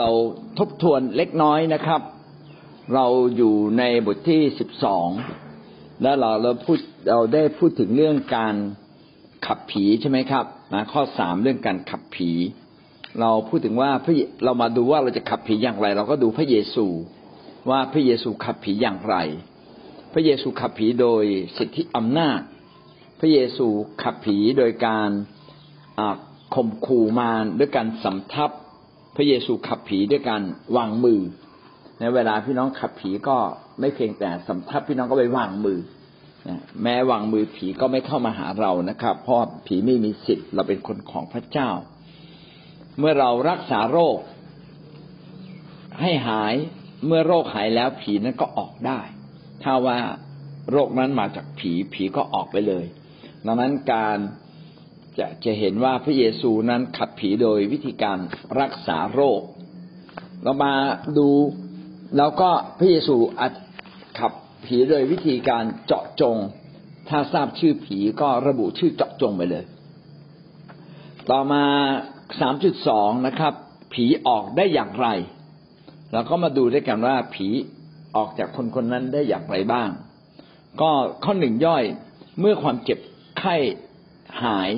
เราทบทวนเล็กน้อยนะครับ เราอยู่ในบทที่สิบสองแล้วเราเราพูดเราได้พูดถึงเรื่องการขับผีใช่ไหมครับนะข้อสามเรื่องการขับผี เราพูดถึงว่าพระเรามาดูว่าเราจะขับผีอย่างไร เราก็ดูพระเยซู ว่าพระเยซูขับผีอย่างไร พระเยซูขับผีโดยสิทธิอำนาจ พระเยซูขับผีโดยการข่มขู่มารด้วยการสำทับ พระเยซูขับผีด้วยการวางมือ ในเวลาพี่น้องขับผีก็ไม่เพียงแต่สำทับพี่น้องก็ไปวางมือแม้วางมือผีก็ไม่เข้ามาหาเรานะครับ เพราะผีไม่มีสิทธิ์เราเป็นคนของพระเจ้า เมื่อเรารักษาโรค ให้หายเมื่อโรคหายแล้วผีนั้นก็ออกได้ ถ้าว่าโรคนั้นมาจากผีผีก็ออกไปเลย ดังนั้นการ จะจะเห็นว่าพระเยซูนั้นขับผีโดยวิธีการรักษาโรค เรามาดูแล้วก็พระเยซูขับผีโดยวิธีการเจาะจง ถ้าทราบชื่อผีก็ระบุชื่อเจาะจงไปเลย ต่อมาสามจุดสองนะครับ ผีออกได้อย่างไร เราก็มาดูด้วยกันว่าผีออกจากคนคนนั้นได้อย่างไรบ้าง ก็ข้อหนึ่งย่อยเมื่อความเจ็บไข้หาย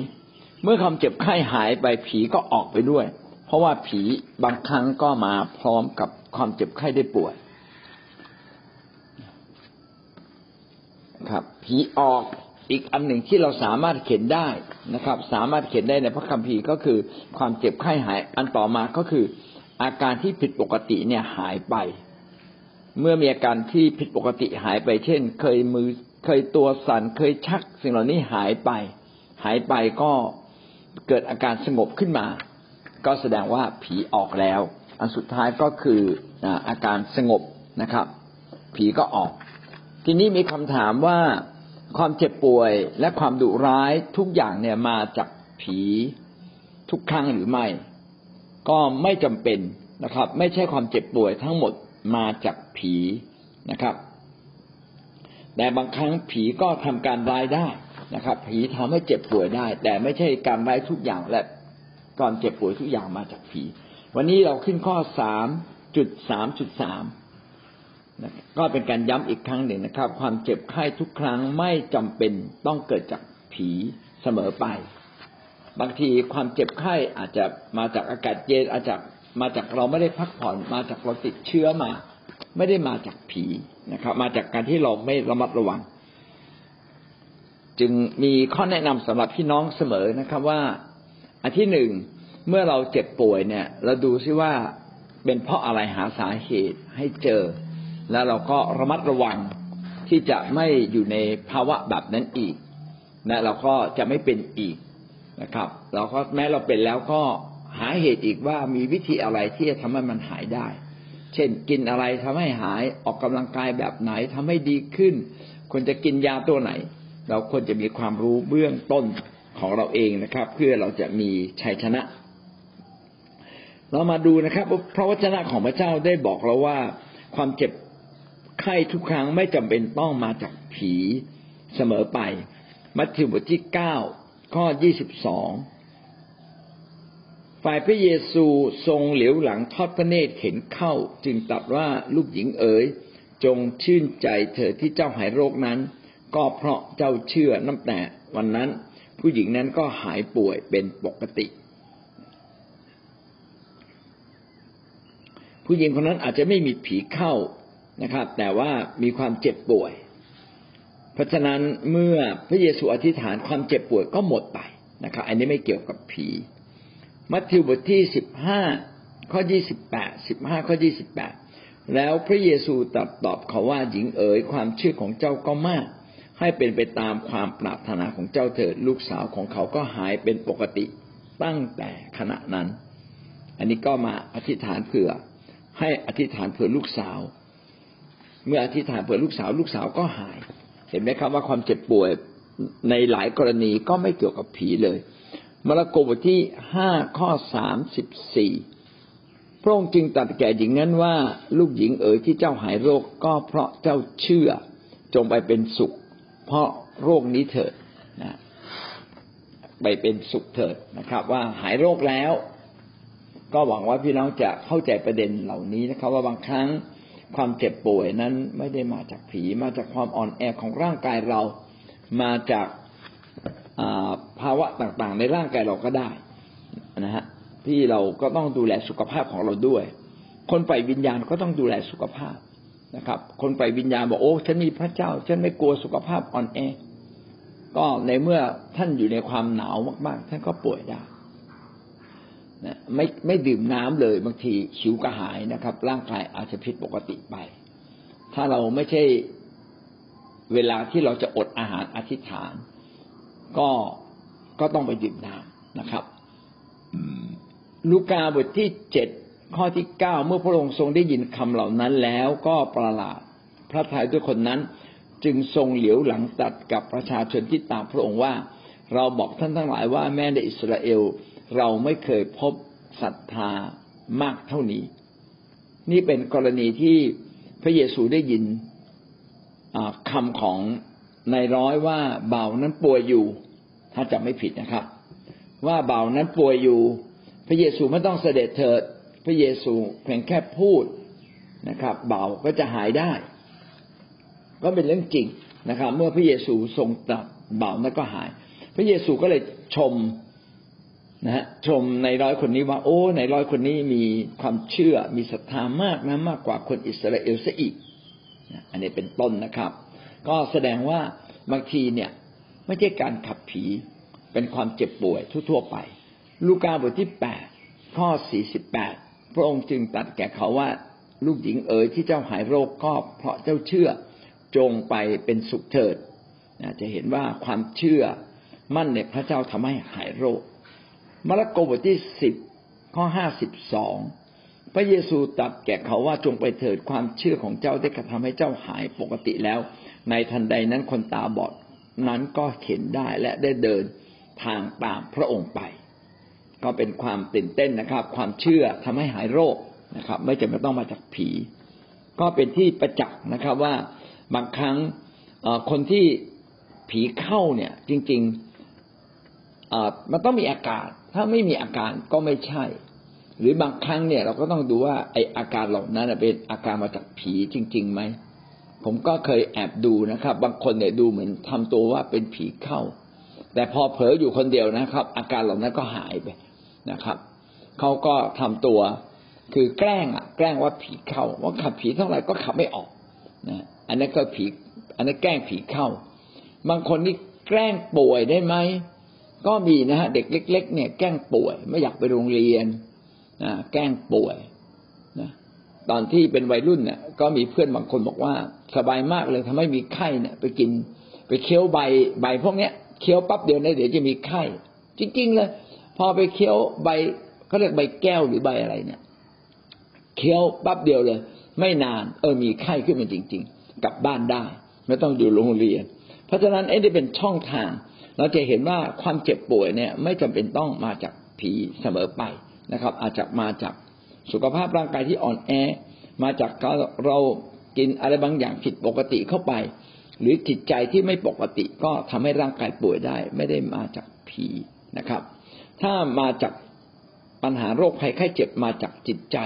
มื่อความเจ็บไข้หายไปผีก็ออกไปด้วย เพราะว่าผีบางครั้งก็มาพร้อมกับความเจ็บไข้ได้ป่วย ครับ ผีออกอีกอันหนึ่งที่เราสามารถเขียนได้นะครับ สามารถเขียนได้ในพระคัมภีร์ก็คือความเจ็บไข้หาย อันต่อมาก็คือ อาการที่ผิดปกติเนี่ยหายไป เมื่อมีอาการที่ผิดปกติหายไป เช่น เคยมือเคยตัวสั่นเคยชัก สิ่งเหล่านี้หายไป หายไปก็ เกิดอาการสงบขึ้นมา ก็แสดงว่าผีออกแล้ว อันสุดท้ายก็คืออาการสงบนะครับ ผีก็ออก ทีนี้มีคำถามว่าความเจ็บป่วยและความดุร้ายทุกอย่างเนี่ยมาจากผีทุกครั้งหรือไม่ ก็ไม่จำเป็นนะครับ ไม่ใช่ความเจ็บป่วยทั้งหมดมาจากผีนะครับ แต่บางครั้งผีก็ทำการร้ายได้ นะครับ ผีทำให้เจ็บป่วยได้ แต่ไม่ใช่การไร้ทุกอย่างและตอนเจ็บป่วยทุกอย่างมาจากผี วันนี้เราขึ้นข้อสามจุดสามจุดสามก็เป็นการย้ำอีกครั้งหนึ่งนะครับ ความเจ็บไข้ทุกครั้งไม่จำเป็นต้องเกิดจากผีเสมอไป บางทีความเจ็บไข้อาจจะมาจากอากาศเย็นอาจจะมาจากเราไม่ได้พักผ่อนมาจากเราติดเชื้อมา ไม่ได้มาจากผีนะครับ มาจากการที่เราไม่ระมัดระวัง จึงมีข้อแนะนำสำหรับพี่น้องเสมอนะครับว่าอันที่หนึ่งเมื่อเราเจ็บป่วยเนี่ย เราดูซิว่าเป็นเพราะอะไรหาสาเหตุให้เจอ แล้วเราก็ระมัดระวังที่จะไม่อยู่ในภาวะแบบนั้นอีกนะเราก็จะไม่เป็นอีกนะครับ เราก็แม้เราเป็นแล้วก็หาเหตุอีกว่ามีวิธีอะไรที่จะทำให้มันหายได้ เช่นกินอะไรทำให้หายออกกำลังกายแบบไหนทำให้ดีขึ้นควรจะกินยาตัวไหน เราควรจะมีความรู้เบื้องต้นของเราเองนะครับ เพื่อเราจะมีชัยชนะ เรามาดูนะครับ พระวจนะของพระเจ้าได้บอกเราว่า ความเจ็บไข้ทุกครั้งไม่จำเป็นต้องมาจากผีเสมอไป มัทธิวบทที่เก้าข้อยี่สิบสองฝ่ายพระเยซูทรงเหลียวหลังทอดพระเนตรเห็นเข้า จึงตรัสว่าลูกหญิงเอ๋ยจงชื่นใจเถิดที่เจ้าหายโรคนั้น ก็เพราะเจ้าเชื่อนับแต่วันนั้น ผู้หญิงนั้นก็หายป่วยเป็นปกติ ผู้หญิงคนนั้นอาจจะไม่มีผีเข้านะครับ แต่ว่ามีความเจ็บป่วย เพราะฉะนั้นเมื่อพระเยซูอธิษฐานความเจ็บป่วยก็หมดไปนะครับ อันนี้ไม่เกี่ยวกับผีมัทธิวบทที่สิบห้าข้อยี่สิบแปดสิบห้าข้อยี่สิบแปดแล้วพระเยซูตรัสตอบเขาว่าหญิงเอ๋ยความเชื่อของเจ้าก็มาก ให้เป็นไปตามความปรารถนาของเจ้าเถิดลูกสาวของเขาก็หายเป็นปกติตั้งแต่ขณะนั้น อันนี้ก็มาอธิษฐานเผื่อ ให้อธิษฐานเผื่อลูกสาว เมื่ออธิษฐานเผื่อลูกสาว ลูกสาวก็หาย เห็นไหมครับว่าความเจ็บป่วยในหลายกรณีก็ไม่เกี่ยวกับผีเลยมาระโกบทที่ห้าข้อสามสิบสี่พระองค์จึงตรัสแก่หญิงนั้นว่า ลูกหญิงเอ๋ยที่เจ้าหายโรคก็เพราะเจ้าเชื่อ จงไปเป็นสุข เพราะโรคนี้เถิดนะไปเป็นสุขเถิดนะครับ ว่าหายโรคแล้ว ก็หวังว่าพี่น้องจะเข้าใจประเด็นเหล่านี้นะครับ ว่าบางครั้งความเจ็บป่วยนั้นไม่ได้มาจากผีมาจากความอ่อนแอของร่างกายเรามาจากภาวะต่างๆ ในร่างกายเราก็ได้นะฮะที่เราก็ต้องดูแลสุขภาพของเราด้วย คนไปวิญญาณก็ต้องดูแลสุขภาพ นะครับ คนไปวิญญาณบอกโอ้ฉันมีพระเจ้า ฉันไม่กลัวสุขภาพอ่อนแอ ก็ในเมื่อท่านอยู่ในความหนาวมากๆ ท่านก็ป่วยได้นะไม่ไม่ดื่มน้ำเลยบางทีหิวกระหายนะครับ ร่างกายอาจจะผิดปกติไป ถ้าเราไม่ใช่เวลาที่เราจะอดอาหารอธิษฐาน ก็ก็ต้องไปดื่มน้ำนะครับลูกาบทที่เจ็ด ข้อที่เก้าเมื่อพระองค์ทรงได้ยินคำเหล่านั้นแล้วก็ประหลาด พระทัยด้วยคนนั้นจึงทรงเหลียวหลังตัดกับประชาชนที่ตามพระองค์ว่า เราบอกท่านทั้งหลายว่าแม้ในอิสราเอลเราไม่เคยพบศรัทธามากเท่านี้ นี่เป็นกรณีที่พระเยซูได้ยินคำของนายร้อยว่าเบานั้นป่วยอยู่ ถ้าจำไม่ผิดนะครับ ว่าเบานั้นป่วยอยู่ พระเยซูไม่ต้องเสด็จเถิด พระเยซูเพียงแค่พูดนะครับ เบาก็จะหายได้ ก็เป็นเรื่องจริงนะครับ เมื่อพระเยซูทรงตรัสเบานั้นก็หาย พระเยซูก็เลยชมนะฮะชมในร้อยคนนี้ว่าโอ้ในร้อยคนนี้มีความเชื่อมีศรัทธามากนะมากกว่าคนอิสราเอลซะอีกอันนี้เป็นต้นนะครับ ก็แสดงว่าบางทีเนี่ย ไม่ใช่การขับผีเป็นความเจ็บป่วยทั่วๆไป ลูกาบทที่แปดข้อสี่สิบแปด พระองค์จึงตัดแก่เขาว่าลูกหญิงเอ๋ยที่เจ้าหายโรคก็เพราะเจ้าเชื่อจงไปเป็นสุขเถิดจะเห็นว่าความเชื่อมั่นในพระเจ้าทำให้หายโรคมาระโกบทที่สิบข้อห้าสิบสองพระเยซูตรัสแก่เขาว่าจงไปเถิดความเชื่อของเจ้าได้กระทำให้เจ้าหายปกติแล้ว ในทันใดนั้นคนตาบอดนั้นก็เห็นได้และได้เดินทางตามพระองค์ไป ก็เป็นความตื่นเต้นนะครับ ความเชื่อทำให้หายโรคนะครับ ไม่จำเป็นต้องมาจากผี ก็เป็นที่ประจักษ์นะครับว่าบางครั้งคนที่ผีเข้าเนี่ย จริงๆมันต้องมีอาการ ถ้าไม่มีอาการก็ไม่ใช่ หรือบางครั้งเนี่ย เราก็ต้องดูว่าไออาการเหล่านั้นเป็นอาการมาจากผีจริงๆไหมผมก็เคยแอบดูนะครับ บางคนเนี่ยดูเหมือนทำตัวว่าเป็นผีเข้า แต่พอเผลออยู่คนเดียวนะครับ อาการเหล่านั้นก็หายไป นะครับเขาก็ทำตัวคือแกล้งอะ แกล้งว่าผีเข้า ว่าขับผีเท่าไหร่ก็ขับไม่ออกนะอันนั้นก็ผี อันนั้นแกล้งผีเข้า บางคนนี่แกล้งป่วยได้ไหมก็มีนะฮะเด็กเล็ก ๆ เนี่ยแกล้งป่วย ไม่อยากไปโรงเรียนนะแกล้งป่วยนะตอนที่เป็นวัยรุ่นเนี่ยก็มีเพื่อนบางคนบอกว่า สบายมากเลยทำให้มีไข้เนี่ย ไปกิน ไปเคี้ยวใบใบพวกเนี้ยเคี้ยวปั๊บเดียวในเดี๋ยวจะมีไข้ จริงๆเลย พอไปเคี้ยวใบเขาเรียกใบแก้วหรือใบอะไรเนี่ย เคี้ยวปั๊บเดียวเลย ไม่นานเออมีไข้ขึ้นมาจริง ๆ กลับบ้านได้ ไม่ต้องอยู่โรงเรียน เพราะฉะนั้นไอ้นี่เป็นช่องทาง เราจะเห็นว่าความเจ็บป่วยเนี่ย ไม่จำเป็นต้องมาจากผีเสมอไปนะครับ อาจจะมาจากสุขภาพร่างกายที่อ่อนแอ มาจากเรากินอะไรบางอย่างผิดปกติเข้าไป หรือจิตใจที่ไม่ปกติก็ทำให้ร่างกายป่วยได้ ไม่ได้มาจากผีนะครับ ถ้ามาจากปัญหาโรคภัยไข้เจ็บมาจากจิตใจ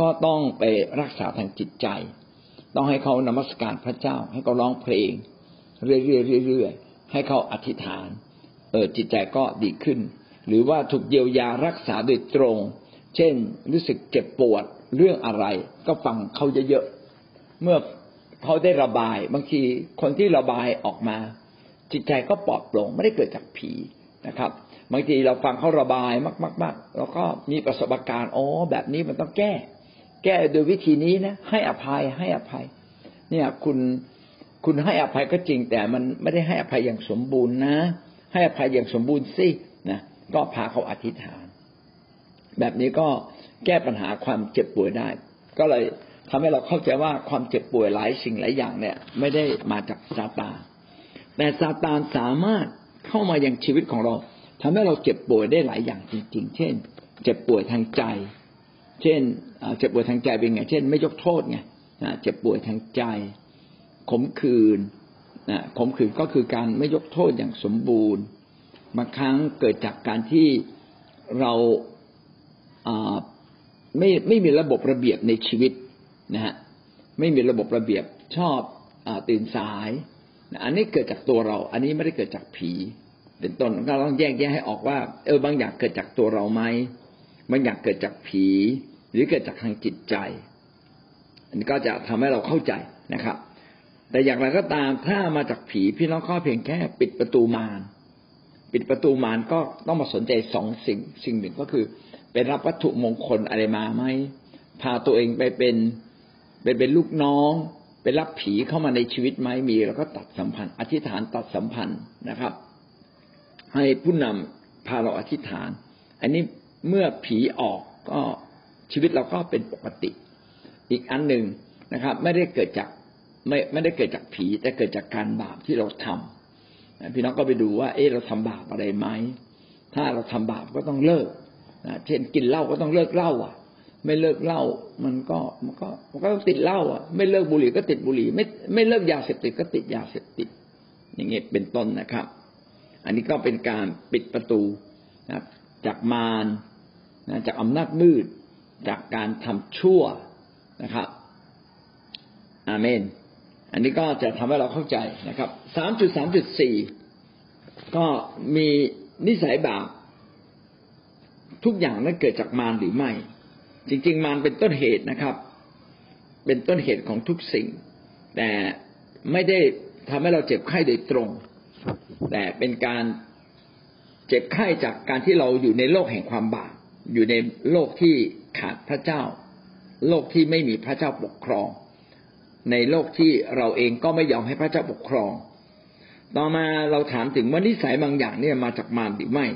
ก็ต้องไปรักษาทางจิตใจ ต้องให้เขานมัสการพระเจ้า ให้เขาร้องเพลง เรื่อยๆให้เขาอธิษฐาน เออจิตใจก็ดีขึ้น หรือว่าถูกเยียวยารักษาโดยตรง เช่น รู้สึกเจ็บปวดเรื่องอะไร ก็ฟังเขาเยอะๆเมื่อเขาได้ระบาย บางทีคนที่ระบายออกมา จิตใจก็ปลอดโปร่งไม่ได้เกิดจากผีนะครับ บางทีเราฟังเขาระบายมากๆแล้วก็มีประสบการณ์อ๋อแบบนี้มันต้องแก้ แก้โดยวิธีนี้นะ ให้อภัยให้อภัย เนี่ยคุณคุณให้อภัยก็จริง แต่มันไม่ได้ให้อภัยอย่างสมบูรณ์นะ ให้อภัยอย่างสมบูรณ์สินะก็พาเขาอธิษฐาน แบบนี้ก็แก้ปัญหาความเจ็บป่วยได้ ก็เลยทำให้เราเข้าใจว่าความเจ็บป่วยหลายสิ่งหลายอย่างเนี่ย ไม่ได้มาจากซาตานแต่ซาตานสามารถเข้ามาอย่างชีวิตของเรา ทำให้เราเจ็บป่วยได้หลายอย่างจริง ๆ เช่น เจ็บป่วยทางใจ เช่นเจ็บป่วยทางใจเป็นไง เช่น ไม่ยกโทษไงเจ็บป่วยทางใจ ขมขื่นขมขื่นก็คือการไม่ยกโทษอย่างสมบูรณ์ บางครั้งเกิดจากการที่เราอ่าไม่ไม่มีระบบระเบียบในชีวิตนะฮะไม่มีระบบระเบียบชอบอตื่นสาย อันนี้เกิดจากตัวเรา อันนี้ไม่ได้เกิดจากผี เป็นต้นเราต้องแยกแยะให้ออกว่า เออบางอย่างเกิดจากตัวเราไหมบางอย่างเกิดจากผี หรือเกิดจากทางจิตใจ อันนี้ก็จะทำให้เราเข้าใจนะครับ แต่อย่างไรก็ตามถ้ามาจากผีพี่น้องข้อเพียงแค่ ปิดประตูมารปิดประตูมารก็ต้องมาสนใจสองสิ่ง สิ่งหนึ่งก็คือเป็นรับวัตถุมงคลอะไรมาไหมพาตัวเองไปเป็นไปเป็นลูกน้องไปรับผีเข้ามาในชีวิตไหมมี แล้วก็ตัดสัมพันธ์ อธิษฐานตัดสัมพันธ์นะครับ ให้ผู้นำพาเราอธิษฐาน อันนี้เมื่อผีออกก็ชีวิตเราก็เป็นปกติ อีกอันหนึ่งนะครับ ไม่ได้เกิดจากไม่ไม่ได้เกิดจากผี แต่เกิดจากการบาปที่เราทำพี่น้องก็ไปดูว่า เออเราทำบาปอะไรไหมถ้าเราทำบาปก็ต้องเลิกนะเช่นกินเหล้าก็ต้องเลิกเหล้าอะ ไม่เลิกเหล้ามันก็มันก็มันก็ต้องติดเหล้าอะ ไม่เลิกบุหรี่ก็ติดบุหรี่ ไม่ไม่เลิกยาเสพติดก็ติดยาเสพติด อย่างเงี้ยเป็นต้นนะครับ อันนี้ก็เป็นการปิดประตูนะจากมารนะจากอำนาจมืด จากการทำชั่วนะครับ อาเมน อันนี้ก็จะทำให้เราเข้าใจนะครับสามจุดสามจุดสี่ก็มีนิสัยบาปทุกอย่างนั้นเกิดจากมารหรือไม่ จริง ๆ มารเป็นต้นเหตุนะครับ เป็นต้นเหตุของทุกสิ่ง แต่ไม่ได้ทำให้เราเจ็บไข้โดยตรง แต่เป็นการเจ็บไข้จากการที่เราอยู่ในโลกแห่งความบาปอยู่ในโลกที่ขาดพระเจ้า โลกที่ไม่มีพระเจ้าปกครอง ในโลกที่เราเองก็ไม่ยอมให้พระเจ้าปกครอง ต่อมาเราถามถึงว่านิสัยบางอย่างเนี่ยมาจากมารหรือไม่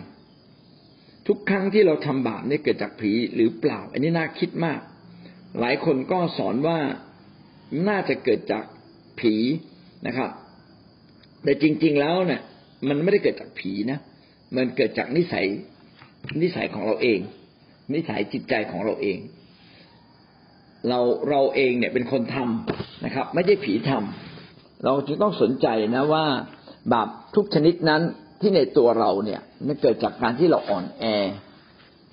ทุกครั้งที่เราทำบาปนี่เกิดจากผีหรือเปล่า อันนี้น่าคิดมาก หลายคนก็สอนว่าน่าจะเกิดจากผีนะครับ แต่จริง ๆ แล้วเนี่ยมันไม่ได้เกิดจากผีนะ มันเกิดจากนิสัยนิสัยของเราเอง นิสัยจิตใจของเราเอง เราเราเองเนี่ยเป็นคนทำนะครับ ไม่ใช่ผีทำเราจึงต้องสนใจนะว่าบาปทุกชนิดนั้นที่ในตัวเราเนี่ยมันเกิดจากการที่เราอ่อนแอ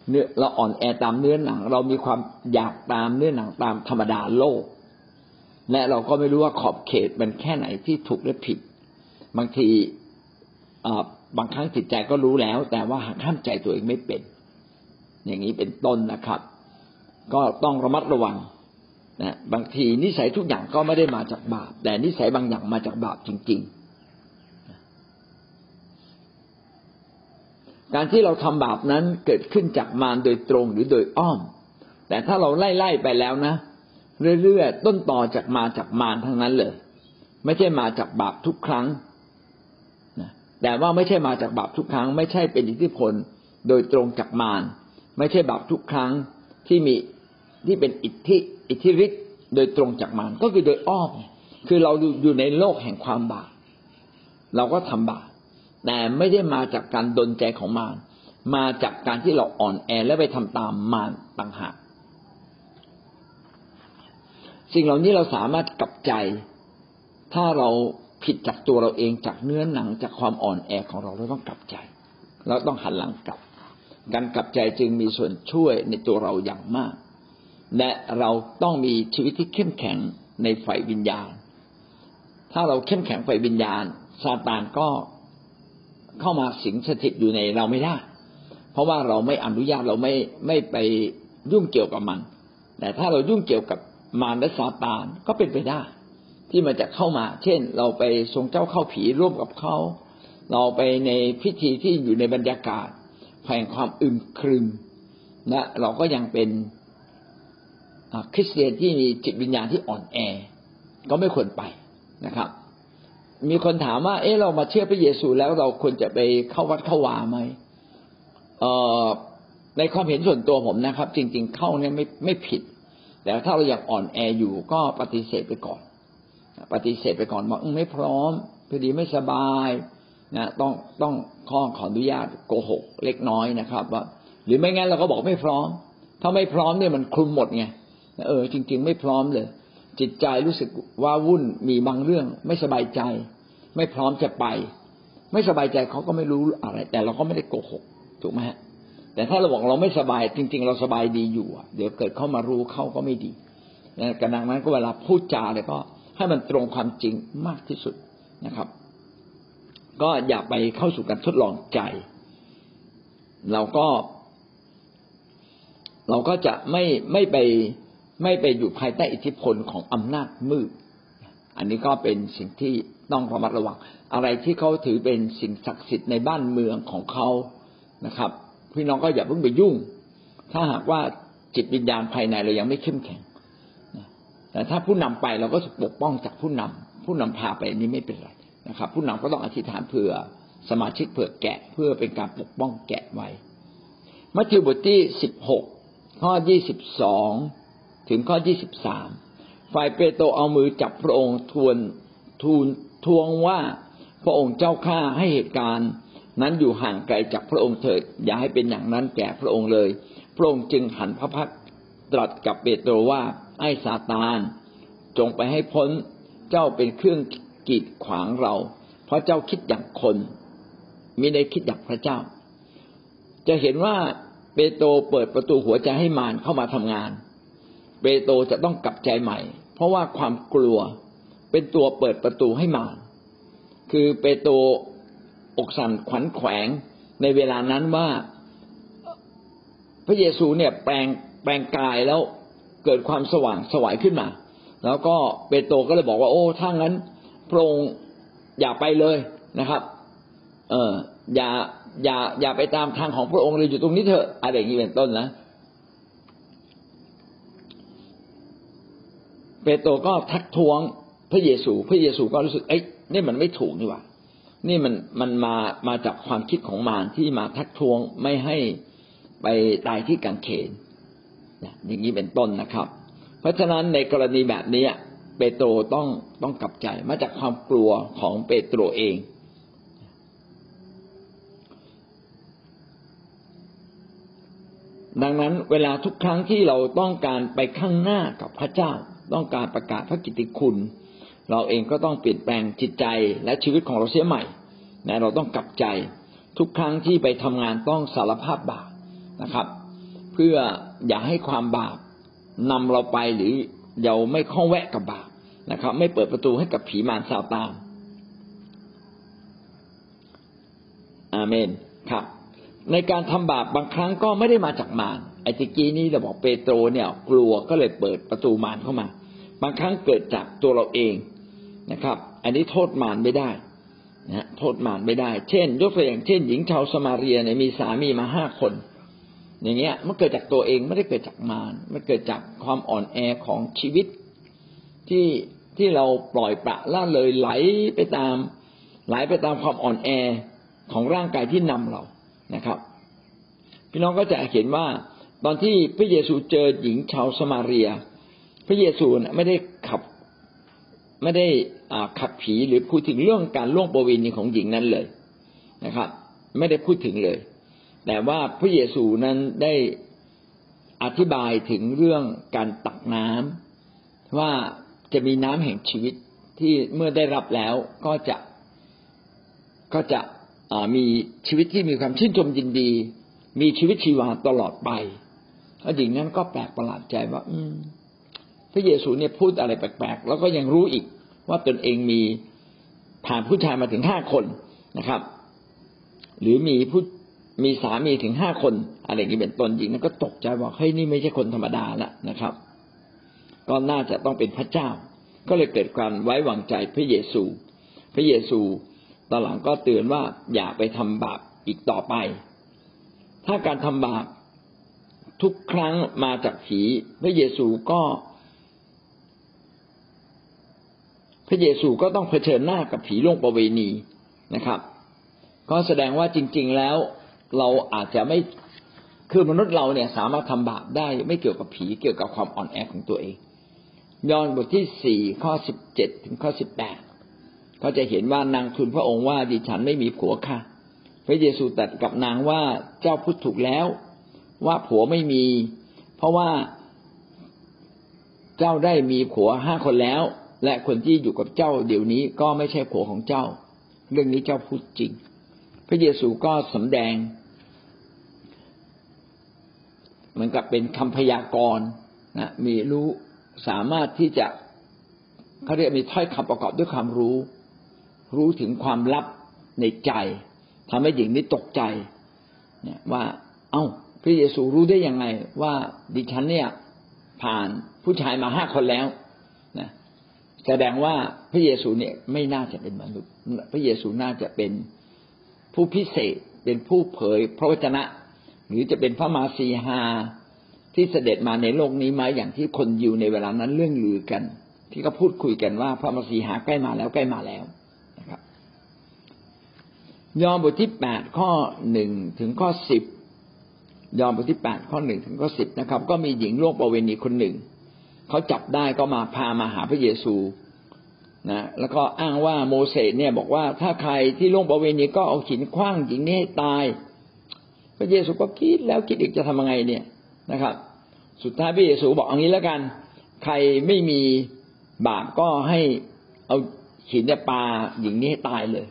เนื้อเราอ่อนแอตามเนื้อหนัง เรามีความอยากตามเนื้อหนังตามธรรมดาโลก และเราก็ไม่รู้ว่าขอบเขตมันแค่ไหนที่ถูกและผิด บางทีบางครั้งจิตใจก็รู้แล้ว แต่ว่าห้ามใจตัวเองไม่เป็น อย่างนี้เป็นต้นนะครับ ก็ต้องระมัดระวังนะบางทีนิสัยทุกอย่างก็ไม่ได้มาจากบาป แต่นิสัยบางอย่างมาจากบาปจริง ๆ การที่เราทำบาปนั้นเกิดขึ้นจากมารโดยตรงหรือโดยอ้อม แต่ถ้าเราไล่ๆไปแล้วนะเรื่อยๆต้นต่อจากมาจากมารทั้งนั้นเลย ไม่ใช่มาจากบาปทุกครั้ง แต่ว่าไม่ใช่มาจากบาปทุกครั้ง ไม่ใช่เป็นอิทธิพลโดยตรงจากมารไม่ใช่บาปทุกครั้งที่มีที่เป็นอิทธิอิทธิฤทธิ์โดยตรงจากมารก็คือโดยอ้อมคือเราอยู่ในโลกแห่งความบาปเราก็ทำบาปแต่ไม่ได้มาจากการดนใจของมารมาจากการที่เราอ่อนแอและไปทำตามมารต่างหากสิ่งเหล่านี้เราสามารถกลับใจ ถ้าเรา ผิดจากตัวเราเองจากเนื้อหนังจากความอ่อนแอของเราเราต้องกลับใจ เราต้องหันหลังกลับ การกลับใจจึงมีส่วนช่วยในตัวเราอย่างมาก และเราต้องมีชีวิตที่เข้มแข็งในฝ่ายวิญญาณ ถ้าเราเข้มแข็งฝ่ายวิญญาณซาตานก็เข้ามาสิงสถิตอยู่ในเราไม่ได้ เพราะว่าเราไม่อนุญาตเราไม่ไม่ไปยุ่งเกี่ยวกับมัน แต่ถ้าเรายุ่งเกี่ยวกับมารและซาตานก็เป็นไปได้ ที่มันจะเข้ามา เช่น เราไปทรงเจ้าเข้าผีร่วมกับเขา เราไปในพิธีที่อยู่ในบรรยากาศแห่งความอึมครึมนะเราก็ยังเป็นคริสเตียนที่มีจิตวิญญาณที่อ่อนแอ ก็ไม่ควรไปนะครับ มีคนถามว่า เอ๊ะเรามาเชื่อพระเยซูแล้วเราควรจะไปเข้าวัดเข้าวาไหมเอ่อในความเห็นส่วนตัวผมนะครับ จริง ๆ เข้าเนี่ยไม่ไม่ผิด แต่ถ้าเราอยากอ่อนแออยู่ก็ปฏิเสธไปก่อน ปฏิเสธไปก่อนบอกไม่พร้อมพอดีไม่สบายนะต้องต้องข้อขออนุญาตโกหกเล็กน้อยนะครับ ว่า หรือไม่งั้นเราก็บอกไม่พร้อม ถ้าไม่พร้อมเนี่ยมันคลุมหมดไงเออ จริง ๆ ไม่พร้อมเลย จิตใจรู้สึกว่าวุ่นมีบางเรื่อง ไม่สบายใจ ไม่พร้อมจะไป ไม่สบายใจเขาก็ไม่รู้อะไร แต่เราก็ไม่ได้โกหกถูกไหมฮะแต่ถ้าเราบอกเราไม่สบาย จริง ๆ เราสบายดีอยู่เดี๋ยวเกิดเข้ามารู้เข้าก็ไม่ดีกระดังนั้นก็เวลาพูดจาเลยก็ ให้มันตรงความจริงมากที่สุดนะครับ ก็อย่าไปเข้าสู่การทดลองใจ เราก็ เราก็จะไม่ไม่ไปไม่ไปอยู่ภายใต้อิทธิพลของอำนาจมืด อันนี้ก็เป็นสิ่งที่ต้องระมัดระวัง อะไรที่เขาถือเป็นสิ่งศักดิ์สิทธิ์ในบ้านเมืองของเขานะครับ พี่น้องก็อย่าเพิ่งไปยุ่ง ถ้าหากว่าจิตวิญญาณภายในเรายังไม่เข้มแข็ง แต่ถ้าผู้นำไปเราก็ปกป้องจากผู้นำผู้นำพาไปนี้ไม่เป็นไรนะครับ ผู้นำก็ต้องอธิษฐานเผื่อสมาชิกเผื่อแกะเพื่อเป็นการปกป้องแกะไว้ มัทธิวบทที่สิบหกข้อยี่สิบสองถึงข้อยี่สิบสามฝ่ายเปโตรเอามือจับพระองค์ทวนทูลทวงว่าพระองค์เจ้าข้าให้เหตุการณ์ นั้นอยู่ห่างไกลจากพระองค์เถิด อย่าให้เป็นอย่างนั้นแก่พระองค์เลย พระองค์จึงหันพระพักตรัสกับเปโตรว่า ไอ้ซาตาน จงไปให้พ้นเจ้าเป็นเครื่องกีดขวางเรา เพราะเจ้าคิดอย่างคนมิได้คิดอย่างพระเจ้า จะเห็นว่าเปโตรเปิดประตูหัวใจให้มารเข้ามาทำงาน เปโตรจะต้องกลับใจใหม่ เพราะว่าความกลัวเป็นตัวเปิดประตูให้มารคือเปโตรอกสั่นขวัญแขวงในเวลานั้นว่า พระเยซูเนี่ยแปลงแปลงกายแล้ว เกิดความสว่างสวายขึ้นมา แล้วก็เปโตรก็เลยบอกว่า โอ้ถ้างั้นพระองค์อย่าไปเลยนะครับ เอออย่าอย่าอย่าไปตามทางของพระองค์เลยอยู่ตรงนี้เถอะอะไรอย่างนี้เป็นต้นนะเปโตรก็ทักท้วงพระเยซู พระเยซูก็รู้สึกเอ้ยนี่มันไม่ถูกนี่หว่า นี่มันมันมามาจากความคิดของมารที่มาทักท้วงไม่ให้ไปตายที่กังเขน อย่างนี้เป็นต้นนะครับ เพราะฉะนั้นในกรณีแบบนี้เปโตรต้องต้องกลับใจมาจากความกลัวของเปโตรเองดังนั้นเวลาทุกครั้งที่เราต้องการไปข้างหน้ากับพระเจ้า ต้องการประกาศพระกิตติคุณ เราเองก็ต้องเปลี่ยนแปลงจิตใจและชีวิตของเราเสียใหม่นะเราต้องกลับใจ ทุกครั้งที่ไปทำงานต้องสารภาพบาปนะครับ เพื่ออย่าให้ความบาปนำเราไปหรือเราไม่ข้องแวะกับบาปนะครับ ไม่เปิดประตูให้กับผีมารซาตานอาเมนครับ ในการทำบาปบางครั้งก็ไม่ได้มาจากมารไอ้ตะกี้นี้เราบอกเปโตรเนี่ย กลัวก็เลยเปิดประตูมารเข้ามา บางครั้งเกิดจากตัวเราเองนะครับ อันนี้โทษมารไม่ได้นะโทษมารไม่ได้ เช่น ยกตัวอย่างเช่น หญิงชาวสมาเรียเนี่ยมีสามีมาห้าคน อย่างเงี้ยมันเกิดจากตัวเองไม่ได้เกิดจากมารมันเกิดจากความอ่อนแอของชีวิตที่ที่เราปล่อยปละละเลยไหลไปตาม ไหลไปตามความอ่อนแอของร่างกายที่นำเรานะครับ พี่น้องก็จะเห็นว่าตอนที่พระเยซูเจอหญิงชาวสมาเรีย พระเยซูไม่ได้ขับไม่ได้ขับผีหรือพูดถึงเรื่องการล่วงประเวณีของหญิงนั้นเลยนะครับ ไม่ได้พูดถึงเลย แต่ว่าพระเยซูนั้นได้อธิบายถึงเรื่องการตักน้ำว่าจะมีน้ำแห่งชีวิตที่เมื่อได้รับแล้วก็จะก็จะมีชีวิตที่มีความชื่นชมยินดี มีชีวิตชีวาตลอดไปพระหญิงนั้นก็แปลกประหลาดใจว่า อืมพระเยซูเนี่ยพูดอะไรแปลกๆ แล้วก็ยังรู้อีกว่าตนเองมีผ่านผู้ชายมาถึงห้าคนนะครับ หรือมีผู้ มีสามีถึงห้าคน อะไรอย่างนี้เป็นต้นหญิงนั้นก็ตกใจว่าเฮ้ยนี่ไม่ใช่คนธรรมดาละนะครับ ก็น่าจะต้องเป็นพระเจ้า ก็เลยเกิดการไว้วางใจพระเยซู พระเยซูตอนหลังก็เตือนว่าอย่าไปทำบาปอีกต่อไป ถ้าการทำบาปทุกครั้งมาจากผีพระเยซูก็ พระเยซูก็ต้องเผชิญหน้ากับผีลงประเวณีนะครับ ก็แสดงว่าจริง ๆ แล้ว เราอาจจะไม่คือมนุษย์เราเนี่ยสามารถทำบาปได้ไม่เกี่ยวกับผีเกี่ยวกับความอ่อนแอของตัวเอง ยอห์นบทที่สี่ข้อสิบเจ็ดถึงข้อสิบแปดก็จะเห็นว่านางทูลพระองค์ว่าดิฉันไม่มีผัวค่ะ พระเยซูตรัสกับนางว่าเจ้าพูดถูกแล้ว ว่าผัวไม่มี เพราะว่าเจ้าได้มีผัวห้าคนแล้ว และคนที่อยู่กับเจ้าเดี๋ยวนี้ก็ไม่ใช่ผัวของเจ้า เรื่องนี้เจ้าพูดจริง พระเยซูก็สำแดง เหมือนกับเป็นคำพยากรณ์นะมีรู้สามารถที่จะเขาเรียกมีถ้อยคำประกอบด้วยความรู้ รู้ถึงความลับในใจทำให้หญิงนี้ตกใจ เนี่ยว่า เอ้า พระเยซูรู้ได้ยังไง ว่าดิฉันเนี่ย ผ่านผู้ชายมาห้าคนแล้วนะแสดงว่าพระเยซูเนี่ยไม่น่าจะเป็นมนุษย์ พระเยซูน่าจะเป็นผู้พิเศษเป็นผู้เผยพระวจนะ หรือจะเป็นพระมาสีหาที่เสด็จมาในโลกนี้ไหมอย่างที่คนยิวในเวลานั้นเรื่องลือกัน ที่เขาพูดคุยกันว่า พระมาสีหาใกล้มาแล้วใกล้มาแล้วนะครับ ยอห์นบทที่แปดข้อหนึ่งถึงข้อสิบยอห์นบทที่แปดข้อหนึ่งถึงข้อสิบนะครับ ก็มีหญิงโรคประเวณีคนหนึ่งเขาจับได้ก็มาพามาหาพระเยซูนะแล้วก็อ้างว่าโมเสสเนี่ยบอกว่าถ้าใครที่ล่วงประเวณีก็เอาหินคว้างหญิงนี้ให้ตาย ระเยซูก็คิดแล้วคิดอีกจะทำยังไงเนี่ยนะครับ สุดท้ายพระเยซูบอกเอางี้แล้วกัน ใครไม่มีบาปก็ให้เอาหินเนี่ยปาหญิงนี้ให้ตายเลย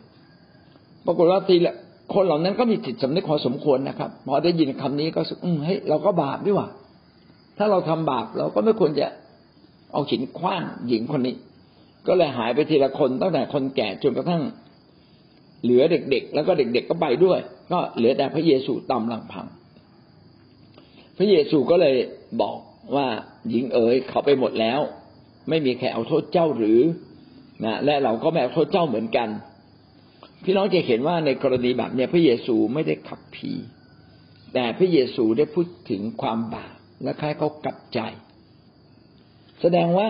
ปรากฏว่าทีละคนเหล่านั้นก็มีจิตสำนึกพอสมควรนะครับพอได้ยินคำนี้ก็อืมเฮ้ยเราก็บาปด้วยว่ะถ้าเราทำบาปเราก็ไม่ควรจะเอาหินคว้างหญิงคนนี้ ก็เลยหายไปทีละคนตั้งแต่คนแก่จนกระทั่ง เหลือเด็กๆ แล้วก็เด็ก ๆ ก็ไปด้วย ก็เหลือแต่พระเยซูตามลำพัง พระเยซูก็เลยบอกว่าหญิงเอ๋ยเขาไปหมดแล้ว ไม่มีใครเอาโทษเจ้าหรือนะและเราก็ไม่เอาโทษเจ้าเหมือนกัน พี่น้องจะเห็นว่าในกรณีแบบนี้พระเยซูไม่ได้ขับผีแต่พระเยซูได้พูดถึงความบาปและใครเขากลับใจ แสดงว่า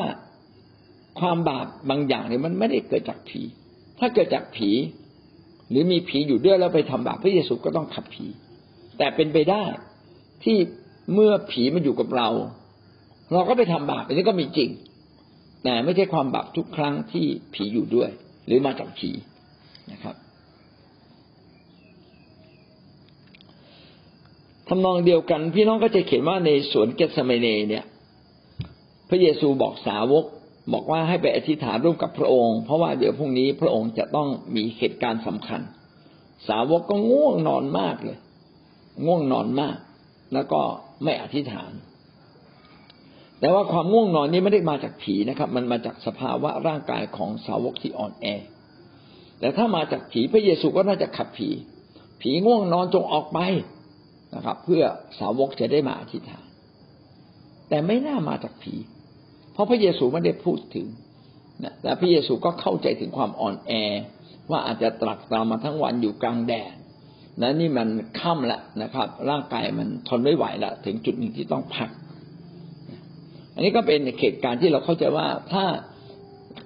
ความบาปบางอย่างเนี่ยมันไม่ได้เกิดจากผี ถ้าเกิดจากผี หรือมีผีอยู่ด้วยแล้วไปทำบาปพระเยซูก็ต้องขับผี แต่เป็นไปได้ที่เมื่อผีมันอยู่กับเรา เราก็ไปทำบาปอันนี้ก็มีจริง แต่ไม่ใช่ความบาปทุกครั้งที่ผีอยู่ด้วย หรือมาจากผีนะครับทำนองเดียวกัน พี่น้องก็จะเขียนว่าในสวนเกสเมเนเนี่ย พระเยซูบอกสาวก บอกว่าให้ไปอธิษฐานร่วมกับพระองค์ เพราะว่าเดี๋ยวพรุ่งนี้พระองค์จะต้องมีเหตุการณ์สำคัญ สาวกก็ง่วงนอนมากเลย ง่วงนอนมาก แล้วก็ไม่อธิษฐาน แต่ว่าความง่วงนอนนี้ไม่ได้มาจากผีนะครับ มันมาจากสภาวะร่างกายของสาวกที่อ่อนแอ แต่ถ้ามาจากผีพระเยซูก็น่าจะขับผี ผีง่วงนอนจงออกไปนะครับ เพื่อสาวกจะได้มาอธิษฐาน แต่ไม่น่ามาจากผี ราะพระเยซูไม่ได้พูดถึงนะแต่พระเยซูก็เข้าใจถึงความอ่อนแอ ว่าอาจจะตรักตามมาทั้งวันอยู่กลางแดดนะนี่มันค่ำละนะครับ ร่างกายมันทนไม่ไหวละถึงจุดหนึ่งที่ต้องพัก อันนี้ก็เป็นเหตุการณ์ที่เราเข้าใจว่าถ้า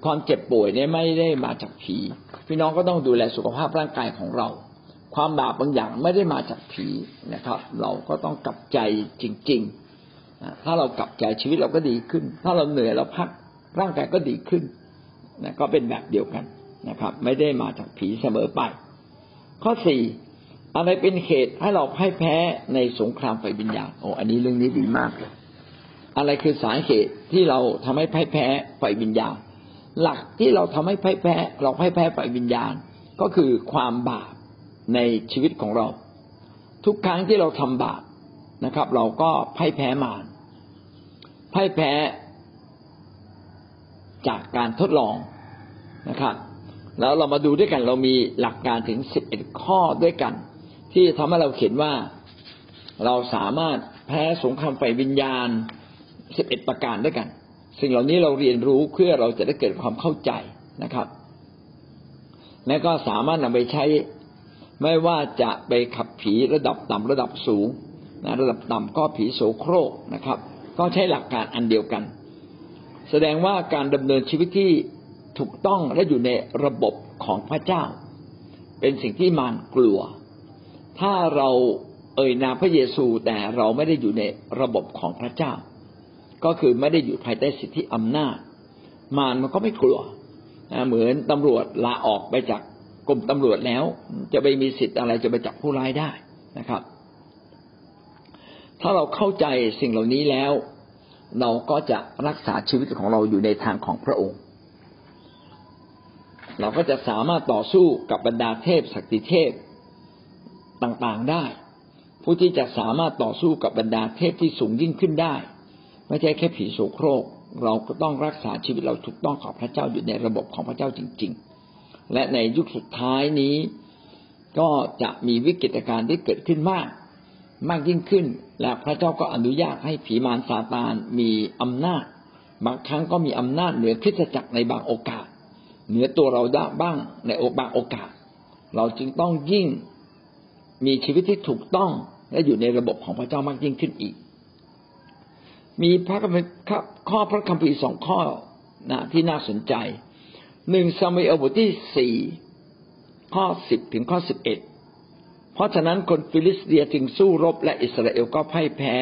ความเจ็บป่วยเนี่ยไม่ได้มาจากผี พี่น้องก็ต้องดูแลสุขภาพร่างกายของเรา ความบาปบางอย่างไม่ได้มาจากผีนะครับ เราก็ต้องกลับใจจริง ๆ ถ้าเรากลับใจชีวิตเราก็ดีขึ้น ถ้าเราเหนื่อยเราพักร่างกายก็ดีขึ้นนะก็เป็นแบบเดียวกันนะครับ ไม่ได้มาจากผีเสมอไป ข้อสี่อะไรเป็นเหตุให้เราพ่ายแพ้ในสงครามไฟวิญญาณโอ้อันนี้เรื่องนี้ดีมากเลยอะไรคือสาเหตุที่เราทำให้พ่ายแพ้ไฟวิญญาณ หลักที่เราทำให้พ่ายแพ้เราพ่ายแพ้ไฟวิญญาณ ก็คือความบาปในชีวิตของเรา ทุกครั้งที่เราทำบาป นะครับ เราก็พ่ายแพ้มารพ่ายแพ้จากการทดลองนะครับ แล้วเรามาดูด้วยกัน เรามีหลักการถึงสิบเอ็ดข้อด้วยกัน ที่ทำให้เราเห็นว่าเราสามารถแพ้สงครามไฟวิญญาณสิบเอ็ดประการด้วยกัน สิ่งเหล่านี้เราเรียนรู้เพื่อเราจะได้เกิดความเข้าใจนะครับ และก็สามารถนำไปใช้ไม่ว่าจะไปขับผีระดับต่ำระดับสูง นะระดับต่ำก็ผีโสโครกนะครับ ก็ใช้หลักการอันเดียวกัน แสดงว่าการดำเนินชีวิตที่ถูกต้องและอยู่ในระบบของพระเจ้า เป็นสิ่งที่มารกลัว ถ้าเราเอ่ยนามพระเยซูแต่เราไม่ได้อยู่ในระบบของพระเจ้า ก็คือไม่ได้อยู่ภายใต้สิทธิอำนาจ มารมันก็ไม่กลัวเหมือนตำรวจลาออกไปจากกรมตำรวจแล้ว จะไปมีสิทธิ์อะไรจะไปจับผู้ร้ายได้นะครับ ถ้าเราเข้าใจสิ่งเหล่านี้แล้ว เราก็จะรักษาชีวิตของเราอยู่ในทางของพระองค์ เราก็จะสามารถต่อสู้กับบรรดาเทพศักดิเทพต่างๆได้ ผู้ที่จะสามารถต่อสู้กับบรรดาเทพที่สูงยิ่งขึ้นได้ ไม่ใช่แค่ผีโสโครก เราก็ต้องรักษาชีวิตเราถูกต้องกับพระเจ้าอยู่ในระบบของพระเจ้าจริง ๆ และในยุคสุดท้ายนี้ ก็จะมีวิกฤตการณ์ที่เกิดขึ้นมาก มากยิ่งขึ้น และพระเจ้าก็อนุญาตให้ผีมารซาตานมีอำนาจ บางครั้งก็มีอำนาจเหนือคริสตจักรในบางโอกาส เหนือตัวเราได้บ้างในโอบางโอกาส เราจึงต้องยิ่งมีชีวิตที่ถูกต้องและอยู่ในระบบของพระเจ้ามากยิ่งขึ้นอีก มีพระคัมภีร์ข้อพระคัมภีร์สองข้อนะที่น่าสนใจหนึ่งซามูเอลบทที่สี่ข้อสิบถึงข้อสิบเอ็ด เพราะฉะนั้นคนฟิลิสเตียจึงสู้รบและอิสราเอลก็พ่ายแพ้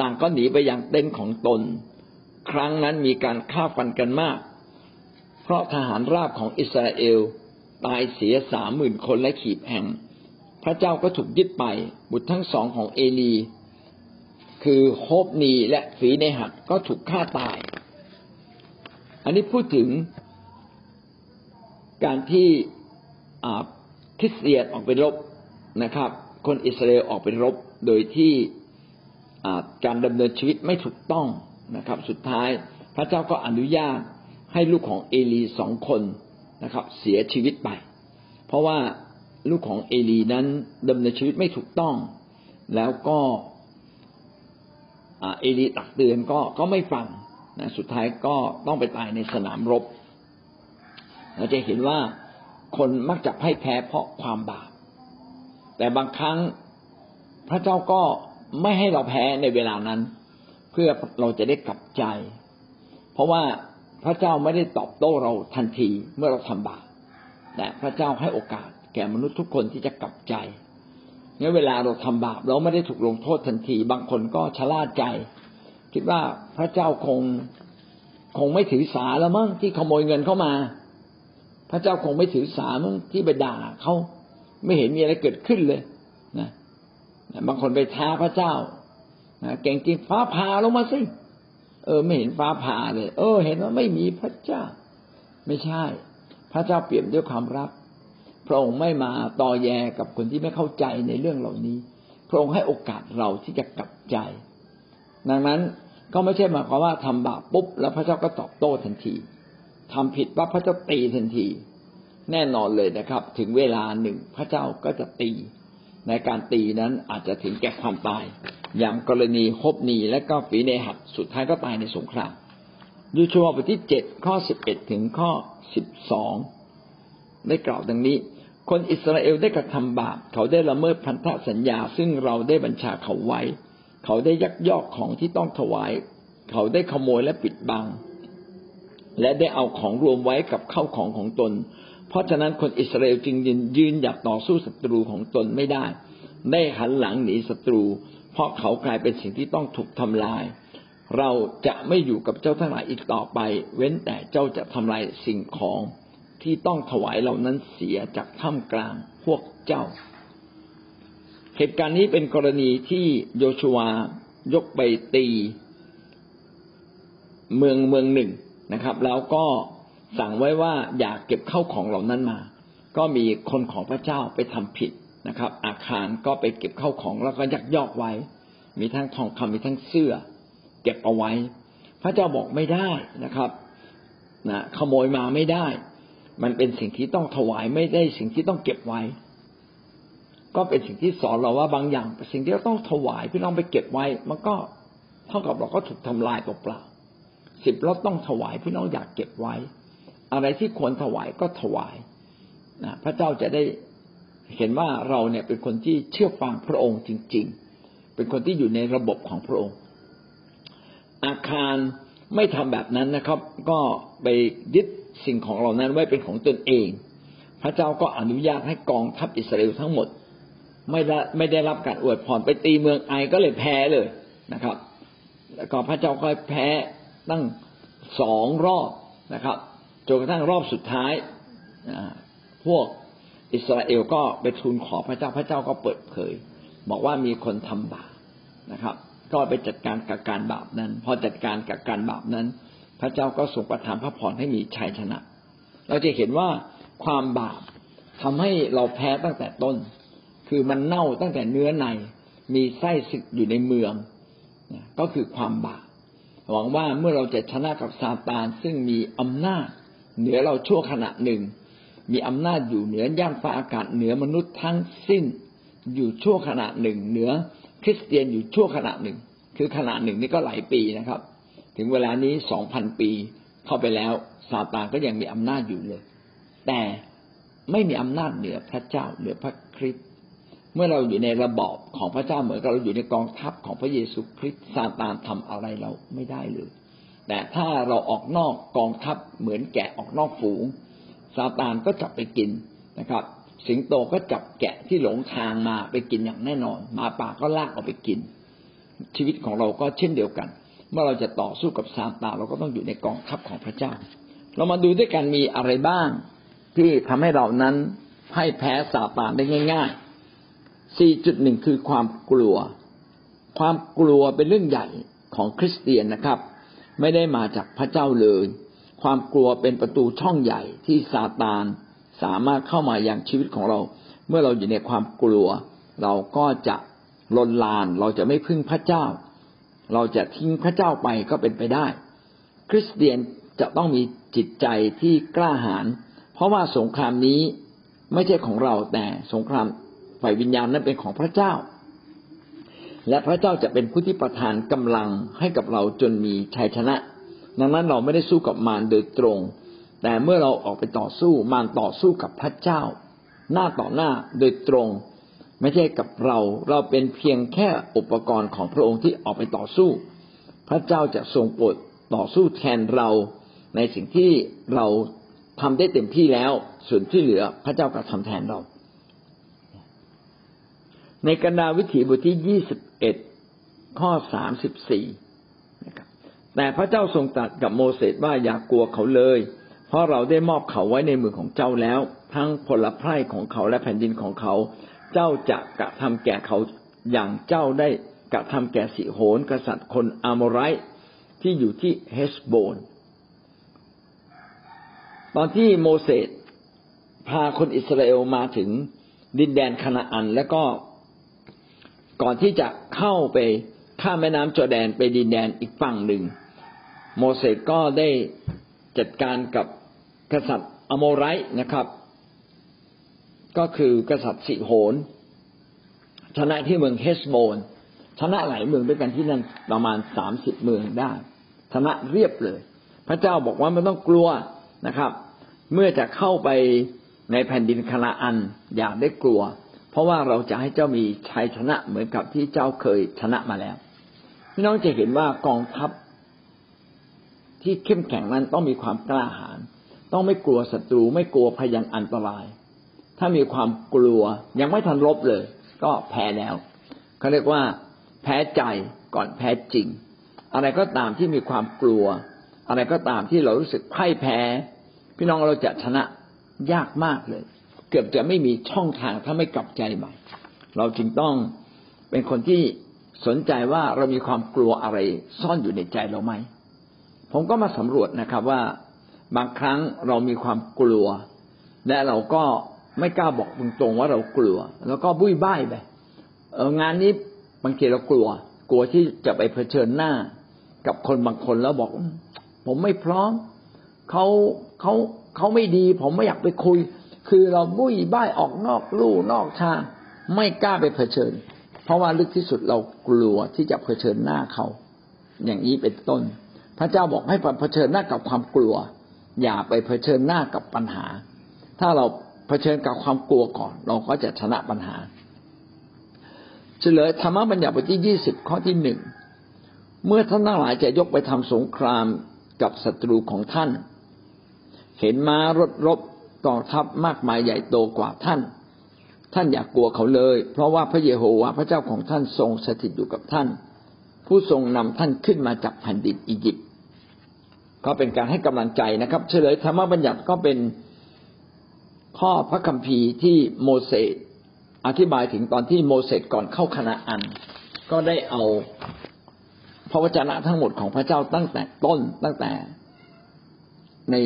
ต่างก็หนีไปยังเต็นท์ของตน ครั้งนั้นมีการฆ่าฟันกันมาก เพราะทหารราบของอิสราเอลตายเสียสามหมื่นคนและขีดแห่ง พระเจ้าก็ถูกยึดไป บุตรทั้งสองของเอลีคือโฮบนีและฝีในหัดก็ถูกฆ่าตาย อันนี้พูดถึงการที่คริสเตียนออกไปรบ นะครับ คนอิสราเอลออกไปรบโดยที่การดำเนินชีวิตไม่ถูกต้องนะครับ สุดท้ายพระเจ้าก็อนุญาตให้ลูกของเอลีสองคนนะครับ เสียชีวิตไป เพราะว่าลูกของเอลีนั้นดำเนินชีวิตไม่ถูกต้อง แล้วก็เอลีตักเตือนก็ก็ไม่ฟังนะสุดท้ายก็ต้องไปตายในสนามรบ เราจะเห็นว่าคนมักจะพ่ายแพ้เพราะความบาป แต่บางครั้งพระเจ้าก็ไม่ให้เราแพ้ในเวลานั้น เพื่อเราจะได้กลับใจ เพราะว่าพระเจ้าไม่ได้ตอบโต้เราทันทีเมื่อเราทำบาปแต่พระเจ้าให้โอกาสแก่มนุษย์ทุกคนที่จะกลับใจเนี่ยเวลาเราทำบาปเราไม่ได้ถูกลงโทษทันที บางคนก็ชะล่าใจ คิดว่าพระเจ้าคงคงไม่ถือสาแล้วมั้งที่ขโมยเงินเข้ามา พระเจ้าคงไม่ถือสามั้งที่ไปด่าเขา ไม่เห็นมีอะไรเกิดขึ้นเลยนะบางคนไปท้าพระเจ้านะเก่งจริงฟ้าผ่าลงมาสิเออ ไม่เห็นฟ้าผ่าเลย เออ เห็นว่าไม่มีพระเจ้า ไม่ใช่ พระเจ้าเปลี่ยนด้วยความรักพระองค์ไม่มาต่อแยกับคนที่ไม่เข้าใจในเรื่องเหล่านี้ พระองค์ให้โอกาสเราที่จะกลับใจ ดังนั้นก็ไม่ใช่หมายความว่าทำบาปปุ๊บแล้วพระเจ้าก็ตอบโต้ทันทีทำผิดว่าพระเจ้าตีทันที แน่นอนเลยนะครับ ถึงเวลาหนึ่งพระเจ้าก็จะตี ในการตีนั้นอาจจะถึงแก่ความตาย อย่างกรณีฮบนีและก็ฝีในหัดสุดท้ายก็ตายในสงครามยูชวบทที่เจ็ดข้อสิบเอ็ดถึงข้อสิบสองได้กล่าวดังนี้ คนอิสราเอลได้กระทำบาป เขาได้ละเมิดพันธสัญญา ซึ่งเราได้บัญชาเขาไว้ เขาได้ยักยอกของที่ต้องถวาย เขาได้ขโมยและปิดบัง และได้เอาของรวมไว้กับเข้าของของตน เพราะฉะนั้นคนอิสราเอลจึงยืนยืนหยัดต่อสู้ศัตรูของตนไม่ได้ ได้หันหลังหนีศัตรู เพราะเขากลายเป็นสิ่งที่ต้องถูกทำลาย เราจะไม่อยู่กับเจ้าทั้งหลายอีกต่อไป เว้นแต่เจ้าจะทำลายสิ่งของที่ต้องถวายเหล่านั้นเสียจากท่ามกลางพวกเจ้า เหตุการณ์นี้เป็นกรณีที่โยชัวยกไปตี เมืองเมืองหนึ่งนะครับ แล้วก็ สั่งไว้ว่าอย่าเก็บเข้าของเหล่านั้นมา ก็มีคนของพระเจ้าไปทำผิดนะครับ อาคารก็ไปเก็บเข้าของแล้วก็ยักยอกไว้ มีทั้งทองคำมีทั้งเสื้อ เก็บเอาไว้ พระเจ้าบอกไม่ได้นะครับนะขโมยมาไม่ได้ มันเป็นสิ่งที่ต้องถวายไม่ได้สิ่งที่ต้องเก็บไว้ ก็เป็นสิ่งที่สอนเราว่าบางอย่าง สิ่งที่เราต้องถวายพี่น้องไปเก็บไว้ มันก็เท่ากับเราก็ถูกทำลายเปล่าสิบเราต้องถวายพี่น้องอยากเก็บไว้ อะไรที่ควรถวายก็ถวายนะพระเจ้าจะได้เห็นว่าเราเนี่ยเป็นคนที่เชื่อฟังพระองค์จริง ๆ เป็นคนที่อยู่ในระบบของพระองค์ อาคารไม่ทำแบบนั้นนะครับ ก็ไปยึดสิ่งของเหล่านั้นไว้เป็นของตนเอง พระเจ้าก็อนุญาตให้กองทัพอิสราเอลทั้งหมด ไม่ได้ไม่ได้รับการอวยพรไปตีเมืองไอก็เลยแพ้เลยนะครับ แล้วก็พระเจ้าก็แพ้ตั้งสองรอบนะครับ จนกระทั่งรอบสุดท้ายพวกอิสราเอลก็ไปทูลขอพระเจ้าพระเจ้าก็เปิดเผย บอกว่ามีคนทำบาปนะครับ ก็ไปจัดการกับการบาปนั้น พอจัดการกับการบาปนั้น พระเจ้าก็ทรงประทานพระพรให้มีชัยชนะ เราจะเห็นว่าความบาปทำให้เราแพ้ตั้งแต่ต้น คือมันเน่าตั้งแต่เนื้อในมีไส้สึกอยู่ในเมืองก็คือความบาปหวังว่าเมื่อเราจะชนะกับซาตานซึ่งมีอำนาจ เหนือเราชั่วขณะหนึ่ง มีอำนาจอยู่เหนือย่านฟ้าอากาศเหนือมนุษย์ทั้งสิ้นอยู่ชั่วขณะหนึ่ง เหนือคริสเตียนอยู่ชั่วขณะหนึ่ง คือขณะหนึ่งนี่ก็หลายปีนะครับ ถึงเวลานี้สองพันปีเข้าไปแล้วซาตานก็ยังมีอำนาจอยู่เลย แต่ไม่มีอำนาจเหนือพระเจ้าเหนือพระคริสต์เมื่อเราอยู่ในระบอบของพระเจ้าเหมือนกับเราอยู่ในกองทัพของพระเยซูคริสต์ซาตานทำอะไรเราไม่ได้เลย แต่ถ้าเราออกนอกกองทัพเหมือนแกะออกนอกฝูงซาตานก็จับไปกินนะครับ สิงโตก็จับแกะที่หลงทางมาไปกินอย่างแน่นอน มาป่าก็ลากเอาไปกิน ชีวิตของเราก็เช่นเดียวกัน เมื่อเราจะต่อสู้กับซาตานเราก็ต้องอยู่ในกองทัพของพระเจ้า เรามาดูด้วยกันมีอะไรบ้าง ที่ทำให้เรานั้นให้แพ้ซาตานได้ง่าย ๆ 4.1 คือความกลัว ความกลัวเป็นเรื่องใหญ่ของคริสเตียนนะครับ ไม่ได้มาจากพระเจ้าเลย ความกลัวเป็นประตูช่องใหญ่ที่ซาตานสามารถเข้ามาอย่างชีวิตของเรา เมื่อเราอยู่ในความกลัว เราก็จะลนลาน เราจะไม่พึ่งพระเจ้า เราจะทิ้งพระเจ้าไปก็เป็นไปได้ คริสเตียนจะต้องมีจิตใจที่กล้าหาญเพราะว่าสงครามนี้ไม่ใช่ของเราแต่สงครามฝ่ายวิญญาณนั้นเป็นของพระเจ้า และพระเจ้าจะเป็นผู้ที่ประทานกำลังให้กับเราจนมีชัยชนะ ดังนั้นเราไม่ได้สู้กับมารโดยตรง แต่เมื่อเราออกไปต่อสู้มารต่อสู้กับพระเจ้า หน้าต่อหน้าโดยตรง ไม่ใช่กับเรา เราเป็นเพียงแค่อุปกรณ์ของพระองค์ที่ออกไปต่อสู้ พระเจ้าจะทรงโปรดต่อสู้แทนเรา ในสิ่งที่เราทำได้เต็มที่แล้ว ส่วนที่เหลือพระเจ้าก็ทำแทนเรา ในกนาวิถีบทที่ยี่สิบเอ็ดข้อสามสิบสี่นะครับแต่พระเจ้าทรงตรัสกับโมเสสว่าอย่ากกลัวเขาเลย เพราะเราได้มอบเขาไว้ในมือของเจ้าแล้ว ทั้งผลไพร่ของเขาและแผ่นดินของเขา เจ้าจะกระทำแก่เขาอย่างเจ้าได้กระทำแก่สิโหนกษัตริย์คนอามไรที่อยู่ที่เฮสโบน ตอนที่โมเสสพาคนอิสราเอลมาถึงดินแดนคานาอัน แล้วก็ ก่อนที่จะเข้าไปข้ามแม่น้ำจอแดนไปดินแดนอีกฝั่งหนึ่ง โมเสสก็ได้จัดการกับกษัตริย์อโมไรนะครับ ก็คือกษัตริย์สิโหนชนะที่เมืองเฮสโบนชนะหลายเมืองด้วยกันที่นั่นประมาณสามสิบเมืองได้ชนะเรียบเลย พระเจ้าบอกว่าไม่ต้องกลัวนะครับ เมื่อจะเข้าไปในแผ่นดินคานาอันอย่าได้กลัว เพราะว่าเราจะให้เจ้ามีชัยชนะเหมือนกับที่เจ้าเคยชนะมาแล้วพี่น้องจะเห็นว่ากองทัพที่เข้มแข็งนั้นต้องมีความกล้าหาญต้องไม่กลัวศัตรูไม่กลัวพยันอันตราย ถ้ามีความกลัวยังไม่ทันรบเลย ก็แพ้แล้วเขาเรียกว่า แพ้ใจก่อนแพ้จริง อะไรก็ตามที่มีความกลัว อะไรก็ตามที่เรารู้สึกพ่ายแพ้ พี่น้องเราจะชนะยากมากเลย เกือบจะไม่มีช่องทางถ้าไม่กลับใจใหม่ เราจึงต้องเป็นคนที่สนใจว่าเรามีความกลัวอะไรซ่อนอยู่ในใจเราไหม ผมก็มาสำรวจนะครับว่าบางครั้งเรามีความกลัว และเราก็ไม่กล้าบอกตรงๆว่าเรากลัว แล้วก็บุ้ยบ้ายไปเองานนี้บางทีเรากลัว กลัวที่จะไปเผชิญหน้า กับคนบางคนแล้วบอก ผมไม่พร้อมเขาเขาเขาไม่ดี ผมไม่อยากไปคุย คือเราบุ้ยบ้ายออกนอกลู่นอกทาง ไม่กล้าไปเผชิญ เพราะว่าลึกที่สุดเรากลัวที่จะเผชิญหน้าเขา อย่างนี้เป็นต้น พระเจ้าบอกให้เผชิญหน้ากับความกลัว อย่าไปเผชิญหน้ากับปัญหา ถ้าเราเผชิญกับความกลัวก่อน เราก็จะชนะปัญหา เฉลยธรรมบัญญัติบทที่ยี่สิบข้อที่หนึ่งเมื่อท่านทั้งหลายจะยกไปทำสงครามกับศัตรูของท่าน เห็นม้ารถรบ กองทัพมากมายใหญ่โตกว่าท่าน ท่านอย่ากกลัวเขาเลย เพราะว่าพระเยโฮวาห์พระเจ้าของท่านทรงสถิตอยู่กับท่าน ผู้ทรงนำท่านขึ้นมาจากแผ่นดินอียิปต์ก็เป็นการให้กำลังใจนะครับ เฉลยธรรมบัญญัติก็เป็นข้อพระคัมภีร์ที่โมเสสอธิบายถึงตอนที่โมเสสก่อนเข้าคณาอัน ก็ได้เอาพระวจนะทั้งหมดของพระเจ้าตั้งแต่ต้นตั้งแต่ใน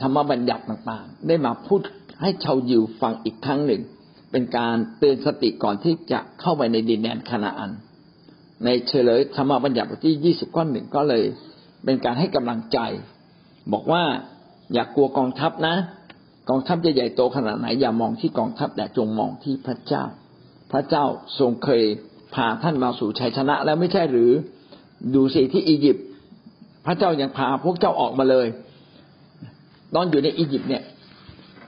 ธรรมบัญญัติต่างๆ ได้มาพูดให้ชาวยิวฟังอีกครั้งหนึ่ง เป็นการเตือนสติก่อนที่จะเข้าไปในดินแดนคานาอัน ในเฉลยธรรมบัญญัติบทที่ยี่สิบข้อหนึ่งก็เลย เป็นการให้กำลังใจ บอกว่าอย่ากกลัวกองทัพนะ กองทัพจะใหญ่โตขนาดไหนอย่ามองที่กองทัพแต่จงมองที่พระเจ้า พระเจ้าทรงเคยพาท่านมาสู่ชัยชนะแล้วไม่ใช่หรือ ดูสิที่อียิปต์พระเจ้ายังพาพวกเจ้าออกมาเลย ตอนอยู่ในอียิปต์เนี่ย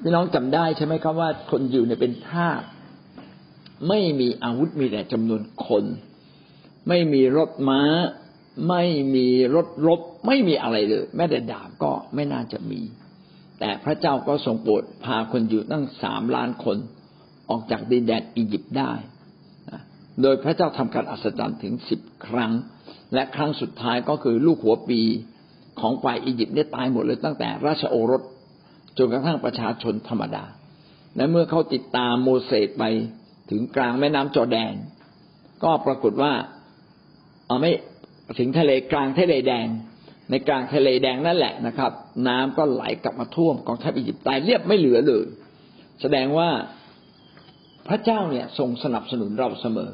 พี่น้องจำได้ใช่ไหมครับว่าคนอยู่เนี่ยเป็นทาสไม่มีอาวุธมีแต่จำนวนคน ไม่มีรถม้า ไม่มีรถรบ ไม่มีอะไรเลย แม้แต่ดาบก็ไม่น่าจะมี แต่พระเจ้าก็ทรงโปรดพาคนอยู่ตั้งสามล้านคนออกจากดินแดนอียิปต์ได้ โดยพระเจ้าทำการอัศจรรย์ถึงสิบครั้ง และครั้งสุดท้ายก็คือลูกหัวปี ของฝ่ายอียิปต์ได้ตายหมดเลยตั้งแต่ราชโอรสจนกระทั่งประชาชนธรรมดา และเมื่อเขาติดตามโมเสสไปถึงกลางแม่น้ำจอแดน ก็ปรากฏว่าเอาไม่ถึงทะเลกลางทะเลแดง ในกลางทะเลแดงนั่นแหละนะครับ น้ำก็ไหลกลับมาท่วมกองทัพอียิปต์ตายเรียบไม่เหลือเลย แสดงว่าพระเจ้าเนี่ยทรงสนับสนุนเราเสมอ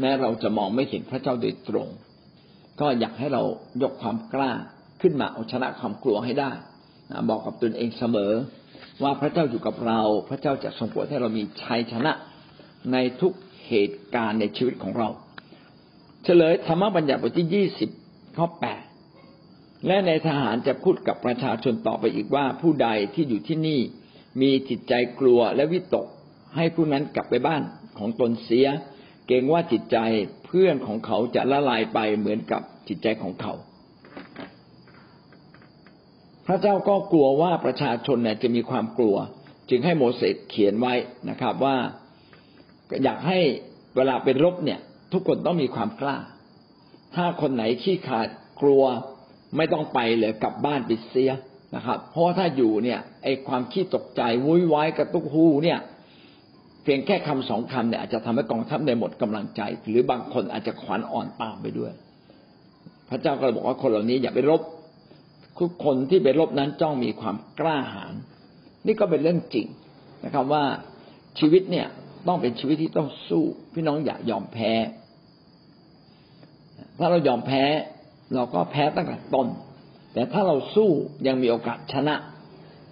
แม้เราจะมองไม่เห็นพระเจ้าโดยตรง ก็อยากให้เรายกความกล้า ขึ้นมาเอาชนะความกลัวให้ได้บอกกับตนเองเสมอ ว่าพระเจ้าอยู่กับเรา พระเจ้าจะทรงโปรดให้เรามีชัยชนะในทุกเหตุการณ์ในชีวิตของเรา เฉลยธรรมบัญญัติบทที่ยี่สิบข้อแปดและในทหารจะพูดกับประชาชนต่อไปอีกว่าผู้ใดที่อยู่ที่นี่มีจิตใจกลัวและวิตก ให้ผู้นั้นกลับไปบ้านของตนเสีย เกรงว่าจิตใจเพื่อนของเขาจะละลายไปเหมือนกับจิตใจของเขา พระเจ้าก็กลัวว่าประชาชนเนี่ยจะมีความกลัว จึงให้โมเสสเขียนไว้นะครับว่าอยากให้เวลาเป็นรบเนี่ย ทุกคนต้องมีความกล้า ถ้าคนไหนขี้ขาดกลัวไม่ต้องไปเลยกลับบ้านไปเสียนะครับ เพราะถ้าอยู่เนี่ยไอความขี้ตกใจวุ่นวายกระตุกหูเนี่ย เพียงแค่คำสองคำเนี่ยอาจจะทำให้กองทัพในหมดกำลังใจ หรือบางคนอาจจะขวัญอ่อนตามไปด้วย พระเจ้าก็เลยบอกว่าคนเหล่านี้อย่าไปรบ ทุกคนที่ไปรบนั้นจ้องมีความกล้าหาญนี่ก็เป็นเรื่องจริงนะครับว่าชีวิตเนี่ยต้องเป็นชีวิตที่ต้องสู้พี่น้องอย่ายอมแพ้ ถ้าเรายอมแพ้เราก็แพ้ตั้งแต่ต้น แต่ถ้าเราสู้ยังมีโอกาสชนะ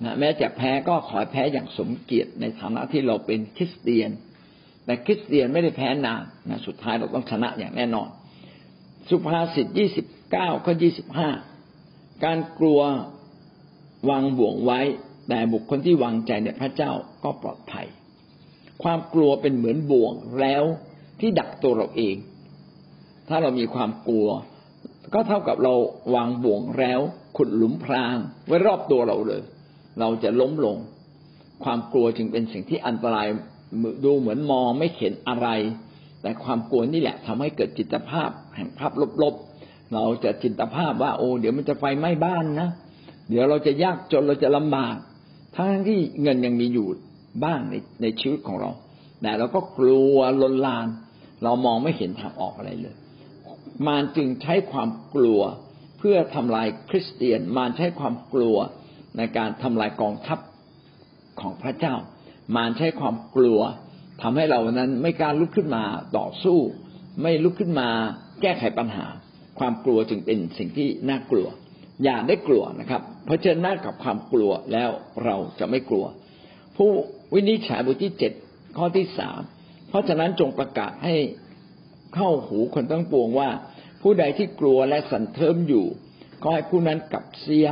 นะแม้จะแพ้ก็ขอแพ้อย่างสมเกียรติในฐานะที่เราเป็นคริสเตียน แต่คริสเตียนไม่ได้แพ้นานนะสุดท้ายเราต้องชนะอย่างแน่นอน สุภาษิตยี่สิบเก้าข้อยี่สิบห้า การกลัววางบ่วงไว้ แต่บุคคลที่วางใจในพระเจ้าก็ปลอดภัย ความกลัวเป็นเหมือนบ่วงแล้วที่ดักตัวเราเอง ถ้าเรามีความกลัว ก็เท่ากับเราวางบ่วงแล้วขุดหลุมพรางไว้รอบตัวเราเลย เราจะล้มลง ความกลัวจึงเป็นสิ่งที่อันตรายดูเหมือนมองไม่เห็นอะไร แต่ความกลัวนี่แหละทำให้เกิดจิตภาพแห่งภาพลบ เราจะจินตภาพว่าโอ้เดี๋ยวมันจะไฟไหม้บ้านนะเดี๋ยวเราจะยากจนเราจะลำบาก ทั้งที่เงินยังมีอยู่บ้างในในชีวิตของเรา แต่เราก็กลัวลนลาน เรามองไม่เห็นทางออกอะไรเลย มารจึงใช้ความกลัวเพื่อทำลายคริสเตียน มารใช้ความกลัวในการทำลายกองทัพของพระเจ้า มารใช้ความกลัวทำให้เรานั้นไม่กล้าลุกขึ้นมาต่อสู้ ไม่ลุกขึ้นมาแก้ไขปัญหา ความกลัวจึงเป็นสิ่งที่น่ากลัว อย่าได้กลัวนะครับเพราะเจอหน้ากับความกลัวแล้วเราจะไม่กลัว ผู้วินิจฉัยบทที่เจ็ดข้อที่สามเพราะฉะนั้นจงประกาศให้เข้าหูคนทั้งปวงว่า ผู้ใดที่กลัวและสันเทิมอยู่ ก็ให้ผู้นั้นกลับเสีย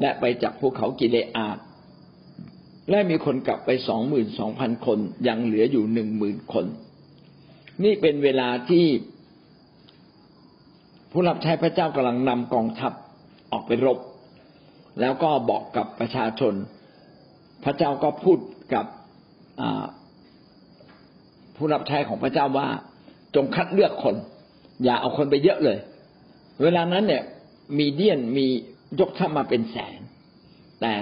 และไปจากภูเขากิเลอาและมีคนกลับไปสองหมื่นสองพันคนยังเหลืออยู่หนึ่งหมื่นคน นี่เป็นเวลาที่ ผู้รับใช้พระเจ้ากำลังนำกองทัพออกไปรบ แล้วก็บอกกับประชาชน พระเจ้าก็พูดกับผู้รับใช้ของพระเจ้าว่า จงคัดเลือกคน อย่าเอาคนไปเยอะเลย เวลานั้นเนี่ยมีเดียนมียกทัพมาเป็นแสน แต่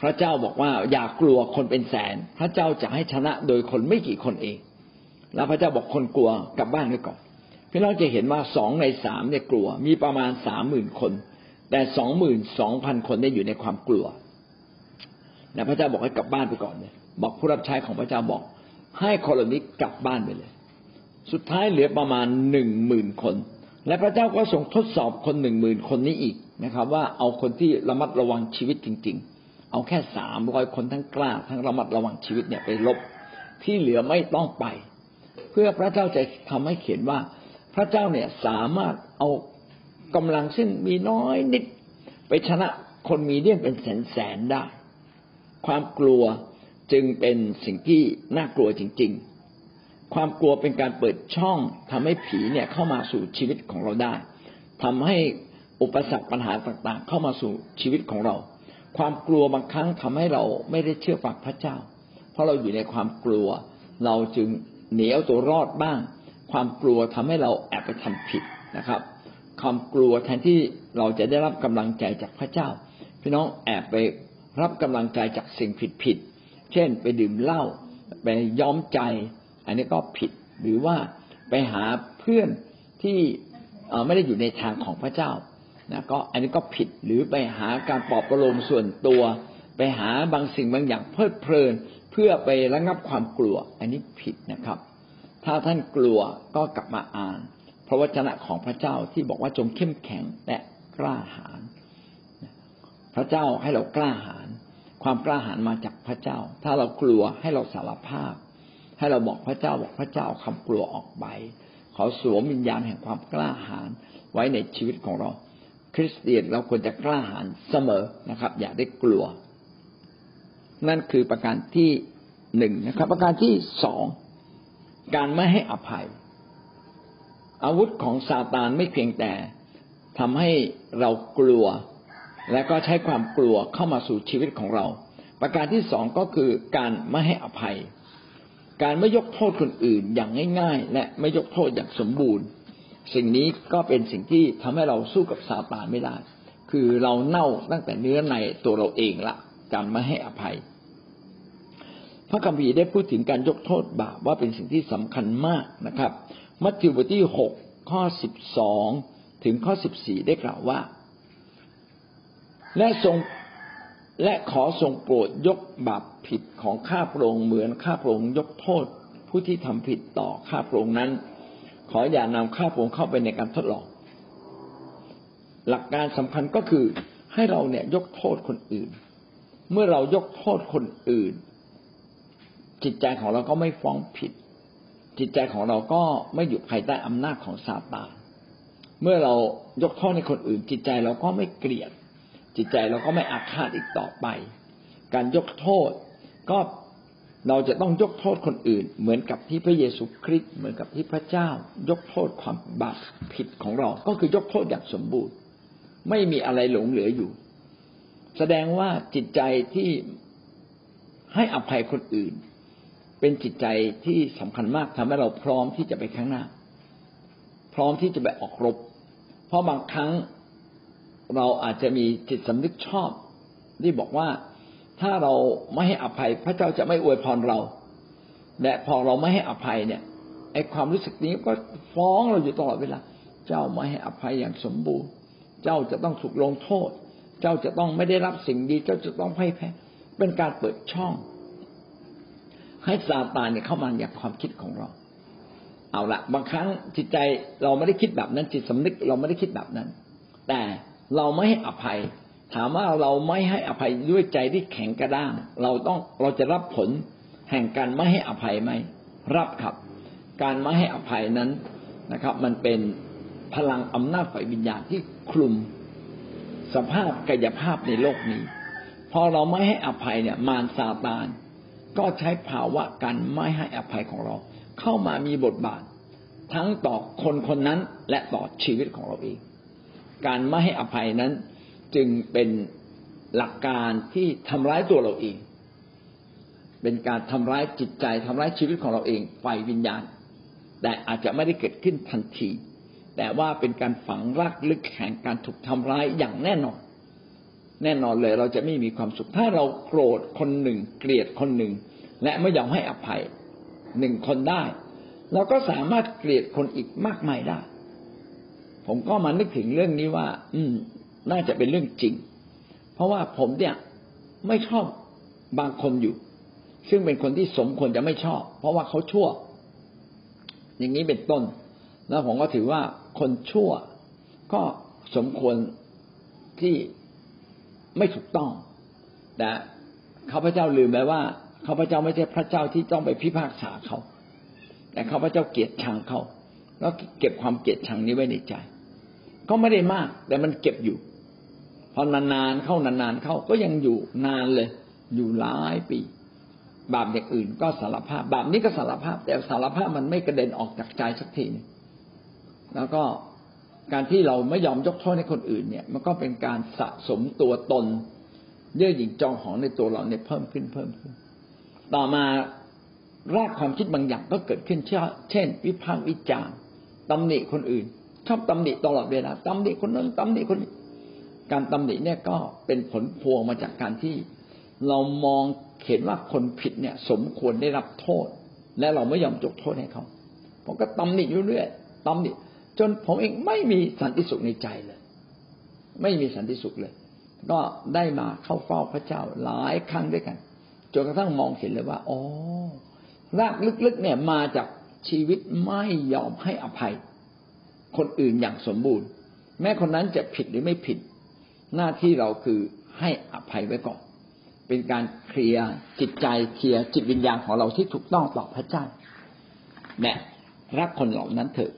พระเจ้าบอกว่าอย่ากลัวคนเป็นแสน พระเจ้าจะให้ชนะโดยคนไม่กี่คนเอง แล้วพระเจ้าบอกคนกลัวกลับบ้านไปก่อน พี่น้องจะเห็นว่าสองในสามเนี่ยกลัว มีประมาณสามหมื่นคน แต่สองหมื่นสองพันคนได้อยู่ในความกลัวแต่พระเจ้าบอกให้กลับบ้านไปก่อนเลยบอกผู้รับใช้ของพระเจ้าบอก ให้คนเหล่านี้กลับบ้านไปเลย สุดท้ายเหลือประมาณหนึ่งหมื่นคน และพระเจ้าก็ทรงทดสอบคนหนึ่งหมื่นคนนี้อีกนะครับ ว่าเอาคนที่ระมัดระวังชีวิตจริง ๆ เอาแค่สามร้อยคนทั้งกล้า ทั้งระมัดระวังชีวิตเนี่ยไปลบ ที่เหลือไม่ต้องไป เพื่อพระเจ้าจะทำให้เขียนว่า พระเจ้าเนี่ยสามารถเอากำลังซึ่งมีน้อยนิด ไปชนะคนมีเลี่ยนเป็นแสนแสนได้ ความกลัวจึงเป็นสิ่งที่น่ากลัวจริง ๆ ความกลัวเป็นการเปิดช่องทำให้ผีเนี่ยเข้ามาสู่ชีวิตของเราได้ทำให้อุปสรรคปัญหาต่างๆ เข้ามาสู่ชีวิตของเรา ความกลัวบางครั้งทำให้เราไม่ได้เชื่อฟังพระเจ้า เพราะเราอยู่ในความกลัว เราจึงหนีเอาตัวรอดบ้าง ความกลัวทำให้เราแอบไปทำผิดนะครับ ความกลัวแทนที่เราจะได้รับกำลังใจจากพระเจ้า พี่น้องแอบไปรับกำลังใจจากสิ่งผิดๆเช่น ไปดื่มเหล้าไปย้อมใจ อันนี้ก็ผิดหรือว่าไปหาเพื่อนที่ไม่ได้อยู่ในทางของพระเจ้านะก็อันนี้ก็ผิดหรือไปหาการปลอบประโลมส่วนตัว ไปหาบางสิ่งบางอย่างเพลิดเพลิน เพื่อไประงับความกลัว อันนี้ผิดนะครับ ถ้าท่านกลัวก็กลับมาอ่าน พระวจนะของพระเจ้าที่บอกว่าจงเข้มแข็งและกล้าหาญพระเจ้าให้เรากล้าหาญความกล้าหาญมาจากพระเจ้า ถ้าเรากลัวให้เราสารภาพ ให้เราบอกพระเจ้าบอกพระเจ้าคำกลัวออกไปขอสวมวิญญาณแห่งความกล้าหาญไว้ในชีวิตของเรา คริสเตียนเราควรจะกล้าหาญเสมอนะครับ อย่าได้กลัว นั่นคือประการที่หนึ่งนะครับ ประการที่สอง การไม่ให้อภัย อาวุธของซาตานไม่เพียงแต่ทำให้เรากลัว และก็ใช้ความกลัวเข้ามาสู่ชีวิตของเรา ประการที่สองก็คือการไม่ให้อภัย การไม่ยกโทษคนอื่นอย่างง่าย ๆ และไม่ยกโทษอย่างสมบูรณ์ สิ่งนี้ก็เป็นสิ่งที่ทำให้เราสู้กับซาตานไม่ได้ คือเราเน่าตั้งแต่เนื้อในตัวเราเองละการไม่ให้อภัย พระคัมภีร์ได้พูดถึงการยกโทษบาปว่าเป็นสิ่งที่สำคัญมากนะครับ มัทธิวบทที่หกข้อสิบสองถึงข้อสิบสี่ได้กล่าวว่า และทรงและขอทรงโปรดยกบาปผิดของข้าพระองค์เหมือนข้าพระองค์ยกโทษ ผู้ที่ทำผิดต่อข้าพระองค์นั้น ขออย่านำข้าพระองค์เข้าไปในการทดลอง หลักการสำคัญก็คือให้เราเนี่ยยกโทษคนอื่น เมื่อเรายกโทษคนอื่น จิตใจของเราก็ไม่ฟ้องผิด จิตใจของเราก็ไม่อยู่ภายใต้อำนาจของซาตานเมื่อเรายกโทษในคนอื่น จิตใจเราก็ไม่เกลียด จิตใจเราก็ไม่อาฆาตอีกต่อไป การยกโทษก็เราจะต้องยกโทษคนอื่น เหมือนกับที่พระเยซูคริสต์เหมือนกับที่พระเจ้า ยกโทษความบาปผิดของเรา ก็คือยกโทษอย่างสมบูรณ์ ไม่มีอะไรหลงเหลืออยู่ แสดงว่าจิตใจที่ให้อภัยคนอื่น เป็นจิตใจที่สำคัญมากทำให้เราพร้อมที่จะไปข้างหน้า พร้อมที่จะไปออกรบ เพราะบางครั้งเราอาจจะมีจิตสำนึกชอบ ที่บอกว่าถ้าเราไม่ให้อภัยพระเจ้าจะไม่อวยพรเรา และพอเราไม่ให้อภัยเนี่ยไอ้ความรู้สึกนี้ก็ฟ้องเราอยู่ตลอดเวลา เจ้าไม่ให้อภัยอย่างสมบูรณ์ เจ้าจะต้องถูกลงโทษ เจ้าจะต้องไม่ได้รับสิ่งดี เจ้าจะต้องพ่ายแพ้ เป็นการเปิดช่อง ให้ซาตานเนี่ยเข้ามาอย่างความคิดของเรา เอาละบางครั้งจิตใจเราไม่ได้คิดแบบนั้น จิตสำนึกเราไม่ได้คิดแบบนั้น แต่เราไม่ให้อภัย ถามว่าเราไม่ให้อภัยด้วยใจที่แข็งกระด้าง เราต้องเราจะรับผลแห่งการไม่ให้อภัยไหมรับครับ การไม่ให้อภัยนั้นนะครับ มันเป็นพลังอำนาจฝ่ายวิญญาณที่คลุมสภาพกายภาพในโลกนี้ พอเราไม่ให้อภัยเนี่ย มารซาตาน ก็ใช้ภาวะการไม่ให้อภัยของเรา เข้ามามีบทบาท ทั้งต่อคนคนนั้นและต่อชีวิตของเราเอง การไม่ให้อภัยนั้นจึงเป็นหลักการที่ทำร้ายตัวเราเอง เป็นการทำร้ายจิตใจทำร้ายชีวิตของเราเองฝ่ายวิญญาณ แต่อาจจะไม่ได้เกิดขึ้นทันที แต่ว่าเป็นการฝังรากลึกแห่งการถูกทำร้ายอย่างแน่นอน แน่นอนเลยเราจะไม่มีความสุข ถ้าเราโกรธคนหนึ่ง เกลียดคนหนึ่ง และไม่ยอมให้อภัยหนึ่งคนได้เราก็สามารถเกลียดคนอีกมากมายได้ ผมก็มานึกถึงเรื่องนี้ว่า อืม น่าจะเป็นเรื่องจริง เพราะว่าผมเนี่ยไม่ชอบบางคนอยู่ ซึ่งเป็นคนที่สมควรจะไม่ชอบ เพราะว่าเขาชั่ว อย่างนี้เป็นต้น แล้วผมก็ถือว่าคนชั่วก็สมควรที่ ไม่ถูกต้องแต่ข้าพเจ้าลืมไปว่าข้าพเจ้าไม่ใช่พระเจ้าที่ต้องไปพิพากษาเขา แต่ข้าพเจ้าเกลียดชังเขาแล้วเก็บความเกลียดชังนี้ไว้ในใจ ก็ไม่ได้มาก แต่มันเก็บอยู่ พอนานๆเข้านานๆเข้าก็ยังอยู่นานเลย อยู่หลายปี บาปอย่างอื่นก็สารภาพ บาปนี้ก็สารภาพ แต่สารภาพมันไม่กระเด็นออกจากใจสักทีแล้วก็ การที่เราไม่ยอมยกโทษให้คนอื่นเนี่ย มันก็เป็นการสะสมตัวตนเยื่อหยิ่งจองหองในตัวเราเนี่ยเพิ่มขึ้นเพิ่มขึ้น ต่อมารากความคิดบางอย่างก็เกิดขึ้นเช่น วิพากษ์วิจารณ์ตำหนิคนอื่น ชอบตำหนิตลอดเวลาตำหนิคนนั้นตำหนิคนนี้การตำหนิเนี่ยก็เป็นผลพวงมาจากการที่เรามองเห็นว่าคนผิดเนี่ย สมควรได้รับโทษ และเราไม่ยอมยกโทษให้เขาผมก็ตำหนิอยู่เรื่อยตำหนิ จนผมเองไม่มีสันติสุขในใจเลย ไม่มีสันติสุขเลย ก็ได้มาเข้าเฝ้าพระเจ้าหลายครั้งด้วยกันจนกระทั่งมองเห็นเลยว่าอ๋อรากลึกๆเนี่ยมาจากชีวิตไม่ยอมให้อภัย คนอื่นอย่างสมบูรณ์ แม้คนนั้นจะผิดหรือไม่ผิด หน้าที่เราคือให้อภัยไว้ก่อน เป็นการเคลียร์จิตใจเคลียร์จิตวิญญาณของเราที่ถูกต้องต่อพระเจ้าแม่รักคนเหล่านั้นเถอะ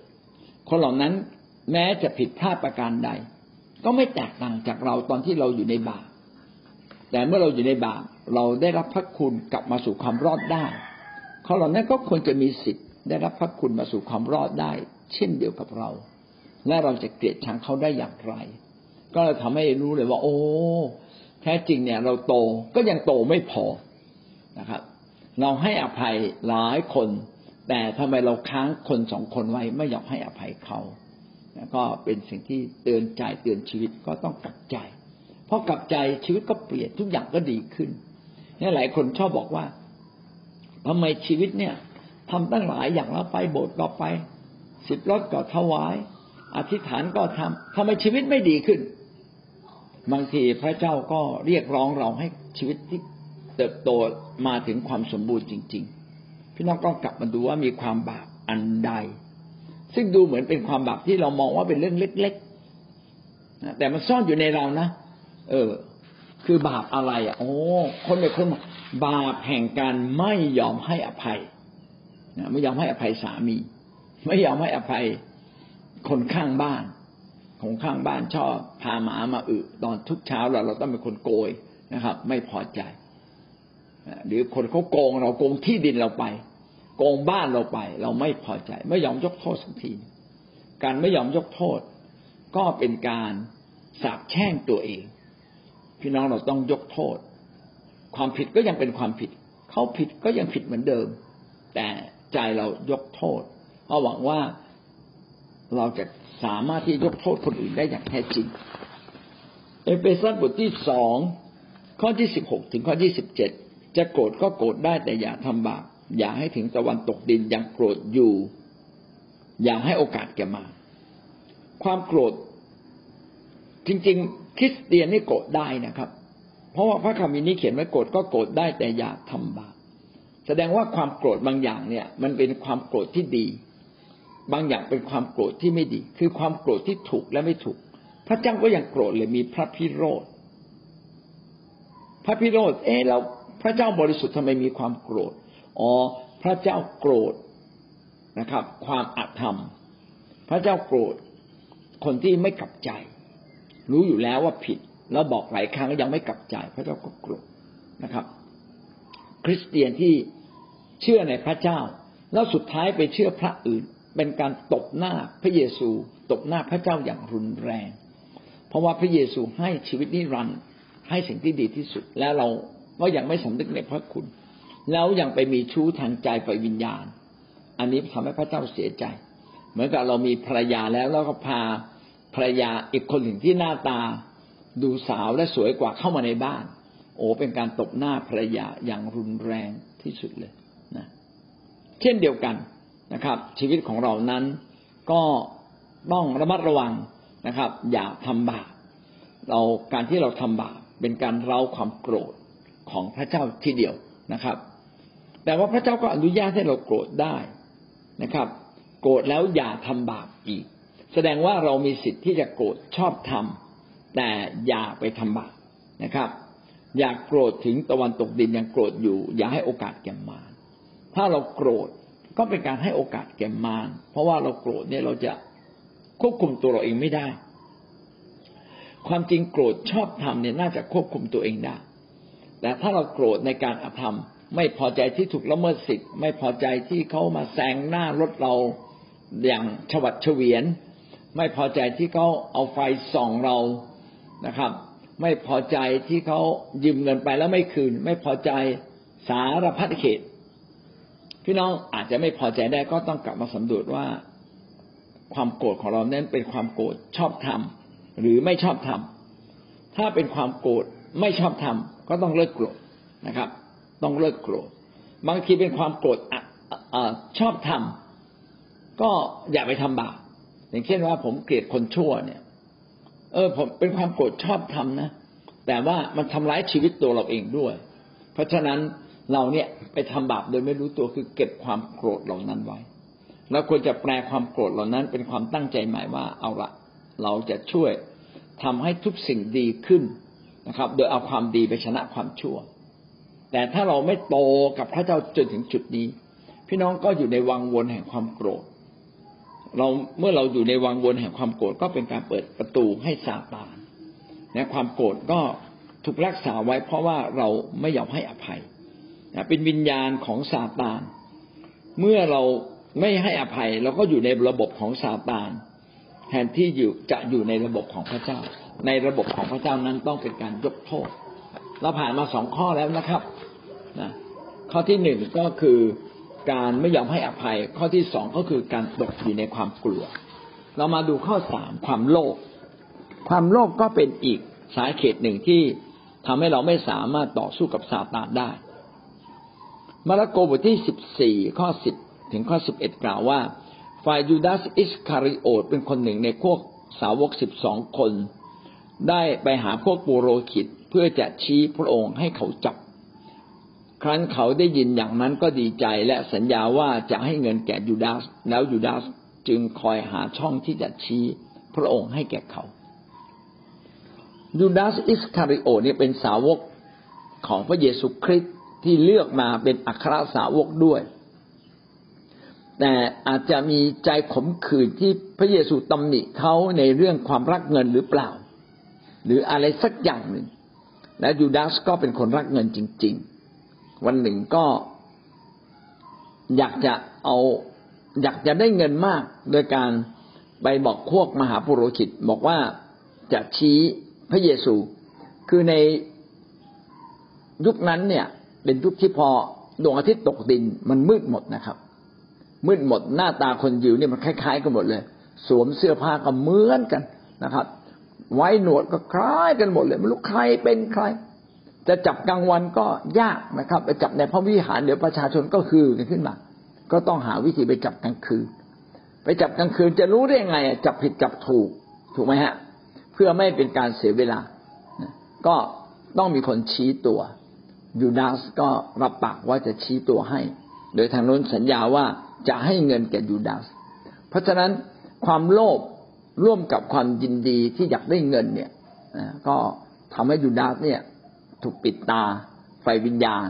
คนเหล่านั้นแม้จะผิดพลาดประการใด ก็ไม่แตกต่างจากเราตอนที่เราอยู่ในบาปแต่เมื่อเราอยู่ในบาปเราได้รับพระคุณกลับมาสู่ความรอดได้คนเหล่านั้นก็ควรจะมีสิทธิ์ได้รับพระคุณมาสู่ความรอดได้ เช่นเดียวกับเรา และเราจะเกลียดชังเขาได้อย่างไร ก็เลยทำให้รู้เลยว่า โอ้แท้จริงเนี่ย เราโตก็ยังโตไม่พอนะครับ เราให้อภัยหลายคน แต่ทำไมเราค้างคนสองคนไว้ไม่ยอมให้อภัยเขาก็เป็นสิ่งที่เตือนใจเตือนชีวิตก็ต้องกลับใจ เพราะกลับใจชีวิตก็เปลี่ยนทุกอย่างก็ดีขึ้นนี่หลายคนชอบบอกว่าทำไมชีวิตเนี่ยทำตั้งหลายอย่างแล้วไปโบสถ์ก็ไปสิบรถก็ถวาย อธิษฐานก็ทำทำไมชีวิตไม่ดีขึ้น บางทีพระเจ้าก็เรียกร้องเราให้ชีวิตที่เติบโตมาถึงความสมบูรณ์จริง ๆ พี่น้องก็กลับมาดูว่ามีความบาปอันใด ซึ่งดูเหมือนเป็นความบาปที่เรามองว่าเป็นเรื่องเล็กๆแต่มันซ่อนอยู่ในเรานะเออ คือบาปอะไรอะ โอ้คนในคนบาปแห่งการไม่ยอมให้อภัยนะไม่ยอมให้อภัยสามี ไม่ยอมให้อภัยคนข้างบ้านคนข้างบ้านชอบพาหมามาอึตอนทุกเช้าเราเราต้องเป็นคนโกยนะครับ ไม่พอใจ หรือคนเขาโกงเราโกงที่ดินเราไป โกงบ้านเราไป เราไม่พอใจ ไม่ยอมยกโทษสักที การไม่ยอมยกโทษ ก็เป็นการสาบแช่งตัวเอง พี่น้องเราต้องยกโทษ ความผิดก็ยังเป็นความผิด เขาผิดก็ยังผิดเหมือนเดิม แต่ใจเรายกโทษเพราะหวังว่าเราจะสามารถที่ยกโทษคนอื่นได้อย่างแท้จริง เอเฟซัสบทที่สองข้อที่สิบหกถึงข้อที่สิบเจ็ด จะโกรธก็โกรธได้แต่อย่าทำบาปอย่าให้ถึงตะวันตกดินยังโกรธอยู่ อย่าให้โอกาสแก่มา ความโกรธ จริง ๆ คริสเตียนนี่โกรธได้นะครับ เพราะว่าพระคัมภีร์นี้เขียนไว้โกรธก็โกรธได้แต่อย่าทำบาปแสดงว่าความโกรธบางอย่างเนี่ย มันเป็นความโกรธที่ดี บางอย่างเป็นความโกรธที่ไม่ดี คือความโกรธที่ถูกและไม่ถูก พระเจ้าก็ยังโกรธเลยมีพระพิโรธพระพิโรธเอ๊ะเรา พระเจ้าบริสุทธิ์ทำไมมีความโกรธ อ๋อ พระเจ้าโกรธนะครับ ความอาธรรม พระเจ้าโกรธ คนที่ไม่กลับใจ รู้อยู่แล้วว่าผิด แล้วบอกหลายครั้งยังไม่กลับใจ พระเจ้าก็โกรธนะครับ คริสเตียนที่เชื่อในพระเจ้า แล้วสุดท้ายไปเชื่อพระอื่น เป็นการตบหน้าพระเยซู ตบหน้าพระเจ้าอย่างรุนแรง เพราะว่าพระเยซูให้ชีวิตนิรันดร์ให้สิ่งที่ดีที่สุดและเรา ว่ายังไม่สำนึกในพระคุณ แล้วยังไปมีชู้ทางใจไฟวิญญาณ อันนี้ทำให้พระเจ้าเสียใจ เหมือนกับเรามีภรรยาแล้วแล้วก็พาภรรยาอีกคนหนึ่งที่หน้าตาดูสาวและสวยกว่าเข้ามาในบ้าน โอ้เป็นการตบหน้าภรรยาอย่างรุนแรงที่สุดเลยนะเช่นเดียวกันนะครับ ชีวิตของเรานั้นก็ต้องระมัดระวังนะครับ อย่าทำบาปเราการที่เราทำบาปเป็นการเร้าความโกรธ ของพระเจ้าทีเดียวนะครับ แต่ว่าพระเจ้าก็อนุญาตให้เราโกรธได้นะครับ โกรธแล้วอย่าทำบาปอีก แสดงว่าเรามีสิทธิ์ที่จะโกรธชอบทำแต่อย่าไปทำบาปนะครับ อย่าโกรธถึงตะวันตกดินยังโกรธอยู่ อย่าให้โอกาสแก่มารถ้าเราโกรธก็เป็นการให้โอกาสแก่มารเพราะว่าเราโกรธเนี่ยเราจะควบคุมตัวเราเองไม่ได้ ความจริงโกรธชอบทำเนี่ยน่าจะควบคุมตัวเองได้ แต่ถ้าเราโกรธในการอธรรม ไม่พอใจที่ถูกละเมิดสิทธิ์ ไม่พอใจที่เขามาแซงหน้ารถเราอย่างฉวัดเฉวียน ไม่พอใจที่เขาเอาไฟส่องเรานะครับ ไม่พอใจที่เขายืมเงินไปแล้วไม่คืน ไม่พอใจสารพัดเขตพี่น้องอาจจะไม่พอใจได้ก็ต้องกลับมาสำรวจว่า ความโกรธของเรานั้นเป็นความโกรธชอบธรรมหรือไม่ชอบธรรมถ้าเป็นความโกรธไม่ชอบธรรม ก็ต้องเลิกโกรธนะครับ ต้องเลิกโกรธบางทีเป็นความโกรธชอบธรรมก็อย่าไปทำบาปอย่างเช่นว่าผมเกลียดคนชั่วเนี่ย เออ ผมเป็นความโกรธชอบธรรมนะแต่ว่ามันทำร้ายชีวิตตัวเราเองด้วย เพราะฉะนั้นเราเนี่ยไปทำบาปโดยไม่รู้ตัวคือเก็บความโกรธเหล่านั้นไว้เราควรจะแปลความโกรธเหล่านั้นเป็นความตั้งใจหมายว่าเอาละเราจะช่วยทำให้ทุกสิ่งดีขึ้น นะครับ โดยเอาความดีไปชนะความชั่ว แต่ถ้าเราไม่โตกับพระเจ้าจนถึงจุดนี้ พี่น้องก็อยู่ในวังวนแห่งความโกรธ เราเมื่อเราอยู่ในวังวนแห่งความโกรธก็เป็นการเปิดประตูให้ซาตานนะความโกรธก็ถูกรักษาไว้เพราะว่าเราไม่ยอมให้อภัยนะเป็นวิญญาณของซาตาน เมื่อเราไม่ให้อภัยเราก็อยู่ในระบบของซาตาน แทนที่อยู่จะอยู่ในระบบของพระเจ้า ในระบบของพระเจ้านั้นต้องเป็นการยกโทษ เราผ่านมาสองข้อแล้วนะครับนะข้อที่หนึ่งก็คือการไม่ยอมให้อภัย ข้อที่สองก็คือการตกอยู่ในความกลัว เรามาดูข้อสามความโลภความโลภก็เป็นอีกสาเหตุหนึ่งที่ทำให้เราไม่สามารถต่อสู้กับซาตานได้มาระโกบทที่สิบสี่ข้อสิบถึงข้อสิบเอ็ดกล่าวว่า ฝ่ายยูดาสอิสคาริโอตเป็นคนหนึ่งในพวกสาวกสิบสองคน ได้ไปหาพวกปุโรหิตเพื่อจะชี้พระองค์ให้เขาจับ ครั้นเขาได้ยินอย่างนั้นก็ดีใจและสัญญาว่าจะให้เงินแก่ยูดาส แล้วยูดาสจึงคอยหาช่องที่จะชี้พระองค์ให้แก่เขายูดาสอิสคาริโอเนี่ยเป็นสาวกของพระเยซูคริสต์ที่เลือกมาเป็นอัครสาวกด้วย แต่อาจจะมีใจขมขื่นที่พระเยซูตำหนิเขาในเรื่องความรักเงินหรือเปล่า หรืออะไรสักอย่างหนึ่ง และยูดาสก็เป็นคนรักเงินจริง ๆ วันหนึ่งก็อยากจะเอาอยากจะได้เงินมาก โดยการไปบอกพวกมหาปุโรหิตบอกว่าจะชี้พระเยซู คือในยุคนั้นเนี่ย เป็นยุคที่พอดวงอาทิตย์ตกดินมันมืดหมดนะครับ มืดหมดหน้าตาคนยิวนี่มันคล้าย ๆ กันหมดเลย สวมเสื้อผ้าก็เหมือนกันนะครับ ไว้หนวดก็คล้ายกันหมดเลยไม่รู้ใครเป็นใคร จะจับกลางวันก็ยากนะครับไปจับในพระวิหารเดี๋ยวประชาชนก็คือกันขึ้นมา ก็ต้องหาวิธีไปจับกลางคืน ไปจับกลางคืนจะรู้ได้ไงจับผิดจับถูกถูกไหมฮะ เพื่อไม่เป็นการเสียเวลา ก็ต้องมีคนชี้ตัวยูดาสก็รับปากว่าจะชี้ตัวให้ โดยทางโน้นสัญญาว่าจะให้เงินแก่ยูดาส เพราะฉะนั้นความโลภ ร่วมกับความยินดีที่อยากได้เงินเนี่ยก็ทำให้ยูดาสเนี่ย ถูกปิดตาไฟวิญญาณ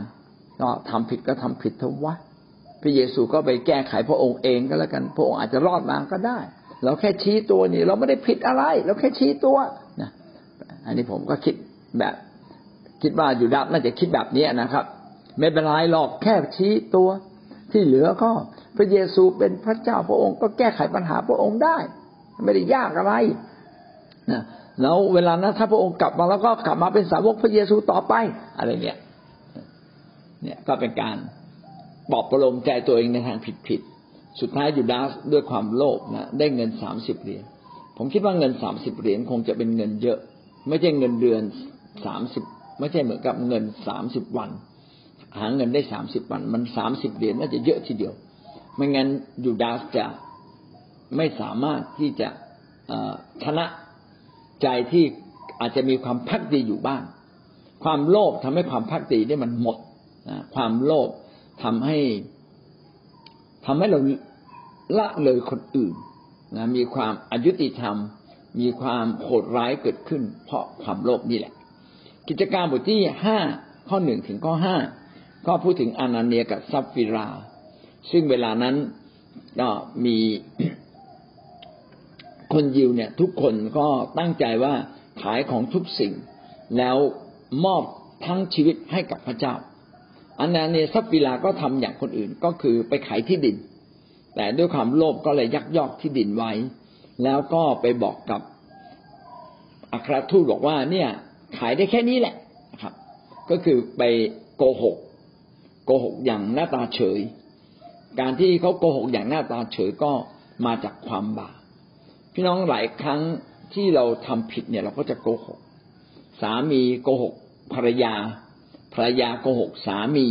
ก็ทำผิดก็ทำผิดเถอะวะพระเยซูก็ไปแก้ไขพระองค์เองก็แล้วกันพระองค์อาจจะรอดมาก็ได้ เราแค่ชี้ตัวนี่ เราไม่ได้ผิดอะไร เราแค่ชี้ตัวนะอันนี้ผมก็คิดแบบ คิดว่ายูดาสน่าจะคิดแบบนี้นะครับ ไม่เป็นไรหรอกแค่ชี้ตัว ที่เหลือก็ พระเยซูเป็นพระเจ้าพระองค์ก็แก้ไขปัญหาพระองค์ได้ ไม่ได้ยากอะไรนะแล้วเวลานั้นถ้าพระองค์กลับมาแล้วก็กลับมาเป็นสาวกพระเยซูต่อไปอะไรเนี่ยเนี่ยก็เป็นการปลอบประโลมใจตัวเองในทางผิดๆสุดท้ายยูดาสด้วยความโลภนะได้เงินสามสิบเหรียญผมคิดว่าเงินสามสิบเหรียญคงจะเป็นเงินเยอะ ไม่ใช่เงินเดือนสามสิบไม่ใช่เหมือนกับเงินสามสิบวัน หาเงินได้สามสิบวัน มันสามสิบเหรียญน่าจะเยอะทีเดียว ไม่งั้นยูดาสจะ ไม่สามารถที่จะชนะใจที่อาจจะมีความพักดีอยู่บ้าง ความโลภทำให้ความพักดีได้มันหมดความโลภทำให้ทำให้เราละเลยคนอื่นนะมีความอายุติธรรม มีความโหดร้ายเกิดขึ้น เพราะความโลภนี่แหละ กิจการบทที่ห้าข้อหนึ่งถึงข้อห้าก็พูดถึงอานาเนียกับซับฟิรา ซึ่งเวลานั้นก็มี คนยิวเนี่ย ทุกคนก็ตั้งใจว่าขายของทุกสิ่ง แล้วมอบทั้งชีวิตให้กับพระเจ้าอานนาเนียซับฟิราก็ทำอย่างคนอื่นก็คือไปขายที่ดิน แต่ด้วยความโลภก็เลยยักยอกที่ดินไว้ แล้วก็ไปบอกกับอัครทูตบอกว่าเนี่ย ขายได้แค่นี้แหละครับ ก็คือไปโกหก โกหกอย่างหน้าตาเฉย การที่เขาโกหกอย่างหน้าตาเฉยก็มาจากความบาป พี่น้องหลายครั้งที่เราทำผิดเนี่ย เราก็จะโกหก สามีโกหกภรรยา ภรรยาโกหกสามี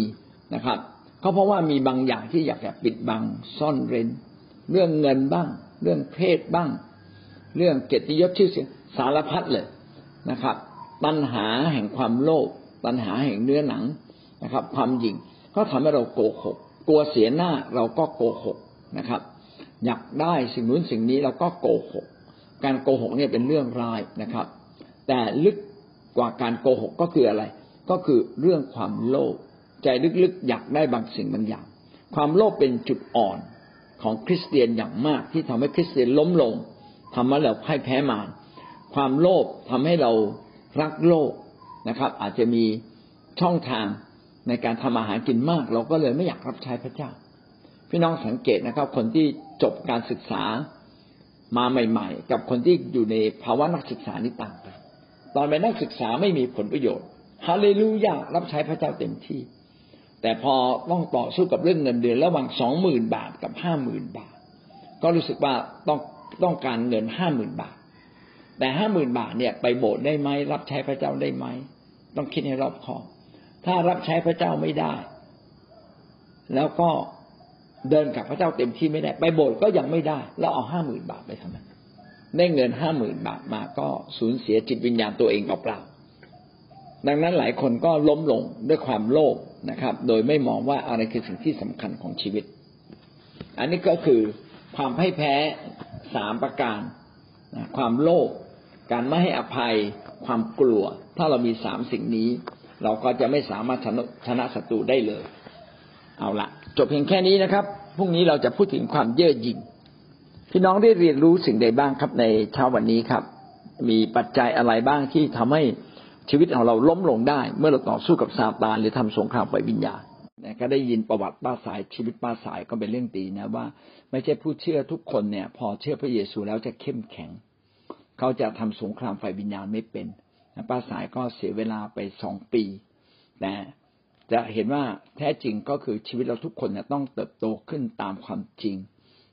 นะครับก็เพราะว่ามีบางอย่างที่อยากจะปิดบังซ่อนเร้น เรื่องเงินบ้าง เรื่องเพศบ้าง เรื่องเกียรติยศชื่อเสียงสารพัดเลยนะครับ ปัญหาแห่งความโลภปัญหาแห่งเนื้อหนังนะครับ ความหยิ่งก็ทำให้เราโกหก กลัวเสียหน้าเราก็โกหกนะครับ อยากได้สิ่งนู้นสิ่งนี้เราก็โกหก การโกหกเนี่ยเป็นเรื่องร้ายนะครับ แต่ลึกกว่าการโกหกก็คืออะไร ก็คือเรื่องความโลภใจลึกๆอยากได้บางสิ่งบางอย่าง ความโลภเป็นจุดอ่อนของคริสเตียนอย่างมากที่ทำให้คริสเตียนล้มลงทำให้เราพ่ายแพ้มารความโลภทำให้เรารักโลกนะครับ อาจจะมีช่องทางในการทำอาหารกินมาก เราก็เลยไม่อยากรับใช้พระเจ้า พี่น้องสังเกตนะครับ คนที่จบการศึกษามาใหม่ ๆ กับคนที่อยู่ในภาวะนักศึกษานี่ต่างกันตอนเป็นนักศึกษาไม่มีผลประโยชน์ฮาเลลูยารับใช้พระเจ้าเต็มที่ แต่พอต้องต่อสู้กับเรื่องเงินเดือนระหว่างสองหมื่นบาทกับห้าหมื่นบาท ก็รู้สึกว่าต้องต้องการเงินห้าหมื่นบาท แต่ห้าหมื่นบาทเนี่ยไปโบสถ์ได้ไหมรับใช้พระเจ้าได้ไหมต้องคิดให้รอบคอบถ้ารับใช้พระเจ้าไม่ได้ แล้วก็ เดินกับพระเจ้าเต็มที่ไม่ได้ ไปโบสถ์ก็ยังไม่ได้ แล้วเอาห้าหมื่นบาทไปทำไมได้เงินห้าหมื่นบาทมาก็สูญเสียจิตวิญญาณตัวเองเปล่าๆดังนั้นหลายคนก็ล้มลงด้วยความโลภนะครับ โดยไม่มองว่าอะไรคือสิ่งที่สำคัญของชีวิต อันนี้ก็คือความให้แพ้สามประการความโลภการไม่ให้อภัยความกลัว ถ้าเรามีสามสิ่งนี้ เราก็จะไม่สามารถชนะศัตรูได้เลย เอาละ จบเพียงแค่นี้นะครับพรุ่งนี้เราจะพูดถึงความเย่อหยิ่งพี่น้องได้เรียนรู้สิ่งใดบ้างครับในเช้าวันนี้ครับ มีปัจจัยอะไรบ้างที่ทำให้ชีวิตของเราล้มลงได้ เมื่อเราต่อสู้กับซาตานหรือทำสงครามไฟวิญญาณก็ได้ยินประวัติป้าสายชีวิตป้าสายก็เป็นเรื่องดีนะว่า ไม่ใช่ผู้เชื่อทุกคนเนี่ย พอเชื่อพระเยซูแล้วจะเข้มแข็ง เขาจะทำสงครามไฟวิญญาณไม่เป็นป้าสายก็เสียเวลาไปสองปี แต่ จะเห็นว่าแท้จริงก็คือชีวิตเราทุกคนเนี่ยต้องเติบโตขึ้นตามความจริง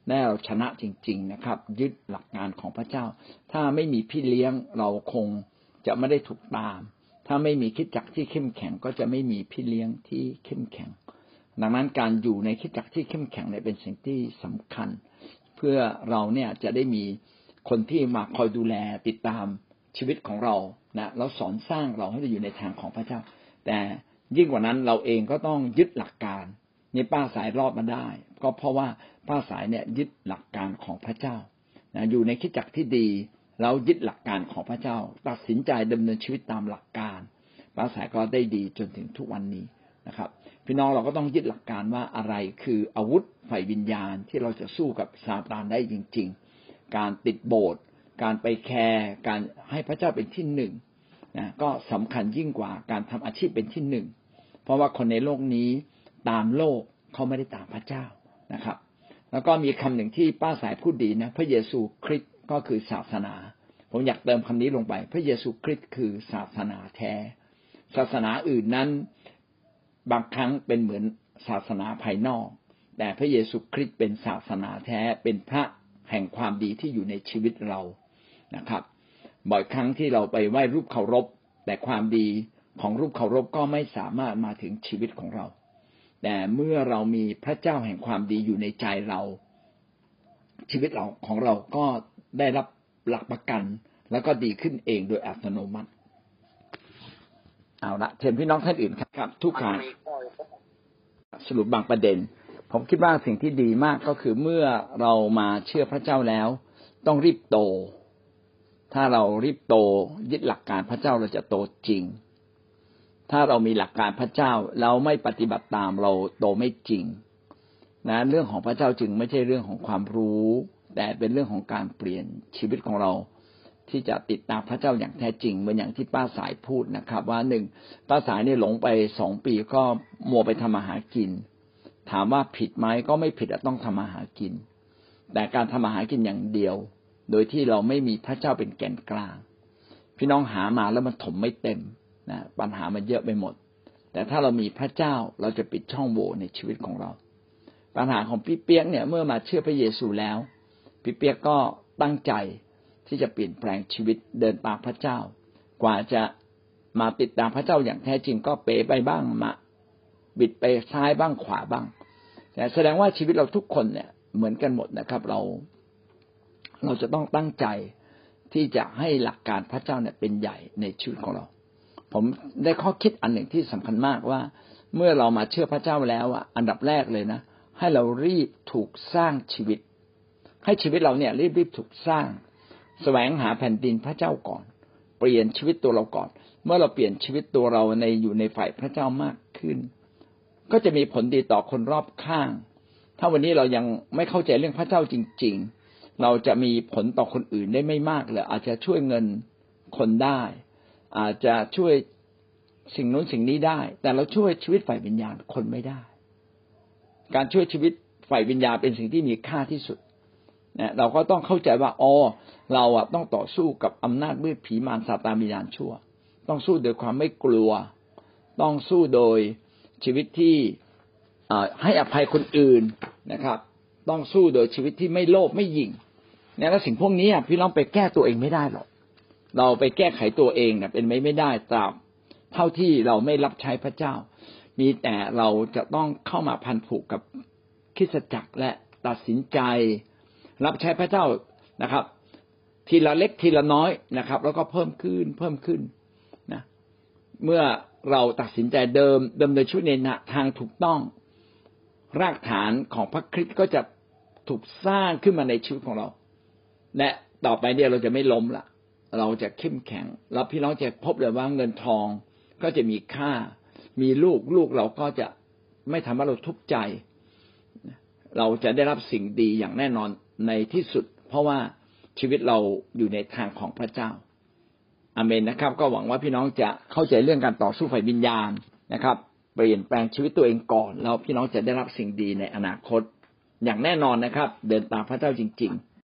แน่เราชนะจริง ๆนะครับ ยึดหลักงานของพระเจ้า ถ้าไม่มีพี่เลี้ยงเราคงจะไม่ได้ถูกตาม ถ้าไม่มีคิดจักที่เข้มแข็งก็จะไม่มีพี่เลี้ยงที่เข้มแข็ง ดังนั้นการอยู่ในคิดจักที่เข้มแข็งเนี่ยเป็นสิ่งที่สำคัญ เพื่อเราเนี่ยจะได้มีคนที่มาคอยดูแลติดตามชีวิตของเรานะแล้วสอนสร้างเราให้เราอยู่ในทางของพระเจ้า แต่ ยิ่งกว่านั้นเราเองก็ต้องยึดหลักการนี่ป้าสายรอดมาได้ ก็เพราะว่าป้าสายเนี่ยยึดหลักการของพระเจ้านะอยู่ในคิดจักที่ดีแล้วยึดหลักการของพระเจ้า ตัดสินใจดำเนินชีวิตตามหลักการป้าสายก็ได้ดีจนถึงทุกวันนี้นะครับ พี่น้องเราก็ต้องยึดหลักการว่าอะไรคืออาวุธไฟวิญญาณที่เราจะสู้กับซาตานได้จริง ๆ การติดโบสถ์การไปแคร์การให้พระเจ้าเป็นที่หนึ่งนะก็สำคัญยิ่งกว่าการทำอาชีพเป็นที่หนึ่ง เพราะว่าคนในโลกนี้ตามโลกเขาไม่ได้ตามพระเจ้านะครับ แล้วก็มีคำหนึ่งที่ป้าสายพูดดีนะ พระเยซูคริสต์ก็คือศาสนา ผมอยากเติมคำนี้ลงไป พระเยซูคริสต์คือศาสนาแท้ ศาสนาอื่นนั้น บางครั้งเป็นเหมือนศาสนาภายนอก แต่พระเยซูคริสต์เป็นศาสนาแท้เป็นพระแห่งความดีที่อยู่ในชีวิตเรานะครับ บ่อยครั้งที่เราไปไหว้รูปเคารพแต่ความดี ของรูปเคารพก็ไม่สามารถมาถึงชีวิตของเรา แต่เมื่อเรามีพระเจ้าแห่งความดีอยู่ในใจเรา ชีวิตเราของเราก็ได้รับหลักประกัน แล้วก็ดีขึ้นเองโดยอัตโนมัติ เอาละเชิญพี่น้องท่านอื่นครับ ทุกครั้งสรุปบางประเด็น ผมคิดว่าสิ่งที่ดีมากก็คือเมื่อเรามาเชื่อพระเจ้าแล้ว ต้องรีบโต ถ้าเรารีบโตยึดหลักการพระเจ้าเราจะโตจริง ถ้าเรามีหลักการพระเจ้าเราไม่ปฏิบัติตามเราโตไม่จริงนะเรื่องของพระเจ้าจึงไม่ใช่เรื่องของความรู้ แต่เป็นเรื่องของการเปลี่ยนชีวิตของเรา ที่จะติดตามพระเจ้าอย่างแท้จริงเหมือนอย่างที่ป้าสายพูดนะครับ ว่าหนึ่งป้าสายเนี่ยหลงไปสองปีก็มัวไปทำมาหากิน ถามว่าผิดไหมก็ไม่ผิดต้องทำมาหากิน แต่การทำมาหากินอย่างเดียว โดยที่เราไม่มีพระเจ้าเป็นแกนกลาง พี่น้องหามาแล้วมันถมไม่เต็ม นะปัญหามันเยอะไปหมด แต่ถ้าเรามีพระเจ้าเราจะปิดช่องโหว่ในชีวิตของเรา ปัญหาของพี่เปียกเนี่ยเมื่อมาเชื่อพระเยซูแล้วพี่เปียกก็ตั้งใจที่จะเปลี่ยนแปลงชีวิตเดินตามพระเจ้า กว่าจะมาติดตามพระเจ้าอย่างแท้จริงก็เป๋ไปบ้างมาบิดไปซ้ายบ้างขวาบ้าง แต่แสดงว่าชีวิตเราทุกคนเนี่ยเหมือนกันหมดนะครับ เรา เราจะต้องตั้งใจที่จะให้หลักการพระเจ้าเนี่ยเป็นใหญ่ในชีวิตของเรา ผมได้ข้อคิดอันหนึ่งที่สำคัญมากว่า เมื่อเรามาเชื่อพระเจ้าแล้วอะอันดับแรกเลยนะ ให้เรารีบถูกสร้างชีวิต ให้ชีวิตเราเนี่ยรีบรีบถูกสร้าง แสวงหาแผ่นดินพระเจ้าก่อน เปลี่ยนชีวิตตัวเราก่อน เมื่อเราเปลี่ยนชีวิตตัวเราในอยู่ในฝ่ายพระเจ้ามากขึ้น ก็จะมีผลดีต่อคนรอบข้าง ถ้าวันนี้เรายังไม่เข้าใจเรื่องพระเจ้าจริง ๆ เราจะมีผลต่อคนอื่นได้ไม่มากเลยอาจจะช่วยเงินคนได้ อาจจะช่วยสิ่งนู้นสิ่งนี้ได้ แต่เราช่วยชีวิตฝ่ายวิญญาณคนไม่ได้ การช่วยชีวิตฝ่ายวิญญาณเป็นสิ่งที่มีค่าที่สุดนะเราก็ต้องเข้าใจว่าอ๋อเราอะต้องต่อสู้กับอำนาจมืดผีมารซาตานวิญญาณชั่ว ต้องสู้โดยความไม่กลัว ต้องสู้โดยชีวิตที่ให้อภัยคนอื่นนะครับ ต้องสู้โดยชีวิตที่ไม่โลภไม่ยิงเนี่ยแล้วสิ่งพวกนี้พี่น้องไปแก้ตัวเองไม่ได้หรอก เราไปแก้ไขตัวเองเนี่ยเป็นไม่ไม่ได้ตราบเท่าที่เราไม่รับใช้พระเจ้า มีแต่เราจะต้องเข้ามาพันผูกกับคิสจักรและตัดสินใจ รับใช้พระเจ้านะครับ ทีละเล็กทีละน้อยนะครับ แล้วก็เพิ่มขึ้นเพิ่มขึ้นนะเมื่อเราตัดสินใจเดิมเดิมโดยชุดในทางถูกต้อง รากฐานของพระคริสต์ก็จะถูกสร้างขึ้นมาในชีวิตของเรา และต่อไปเนี่ยเราจะไม่ล้มละ เราจะเข้มแข็งแล้วพี่น้องจะพบเลยว่าเงินทองก็จะมีค่า มีลูกลูกเราก็จะไม่ทำให้เราทุกข์ใจ เราจะได้รับสิ่งดีอย่างแน่นอนในที่สุด เพราะว่าชีวิตเราอยู่ในทางของพระเจ้าอเมนนะครับ ก็หวังว่าพี่น้องจะเข้าใจเรื่องการต่อสู้ฝ่ายวิญญาณนะครับ เปลี่ยนแปลงชีวิตตัวเองก่อน แล้วพี่น้องจะได้รับสิ่งดีในอนาคต อย่างแน่นอนนะครับ เดินตามพระเจ้าจริง ๆ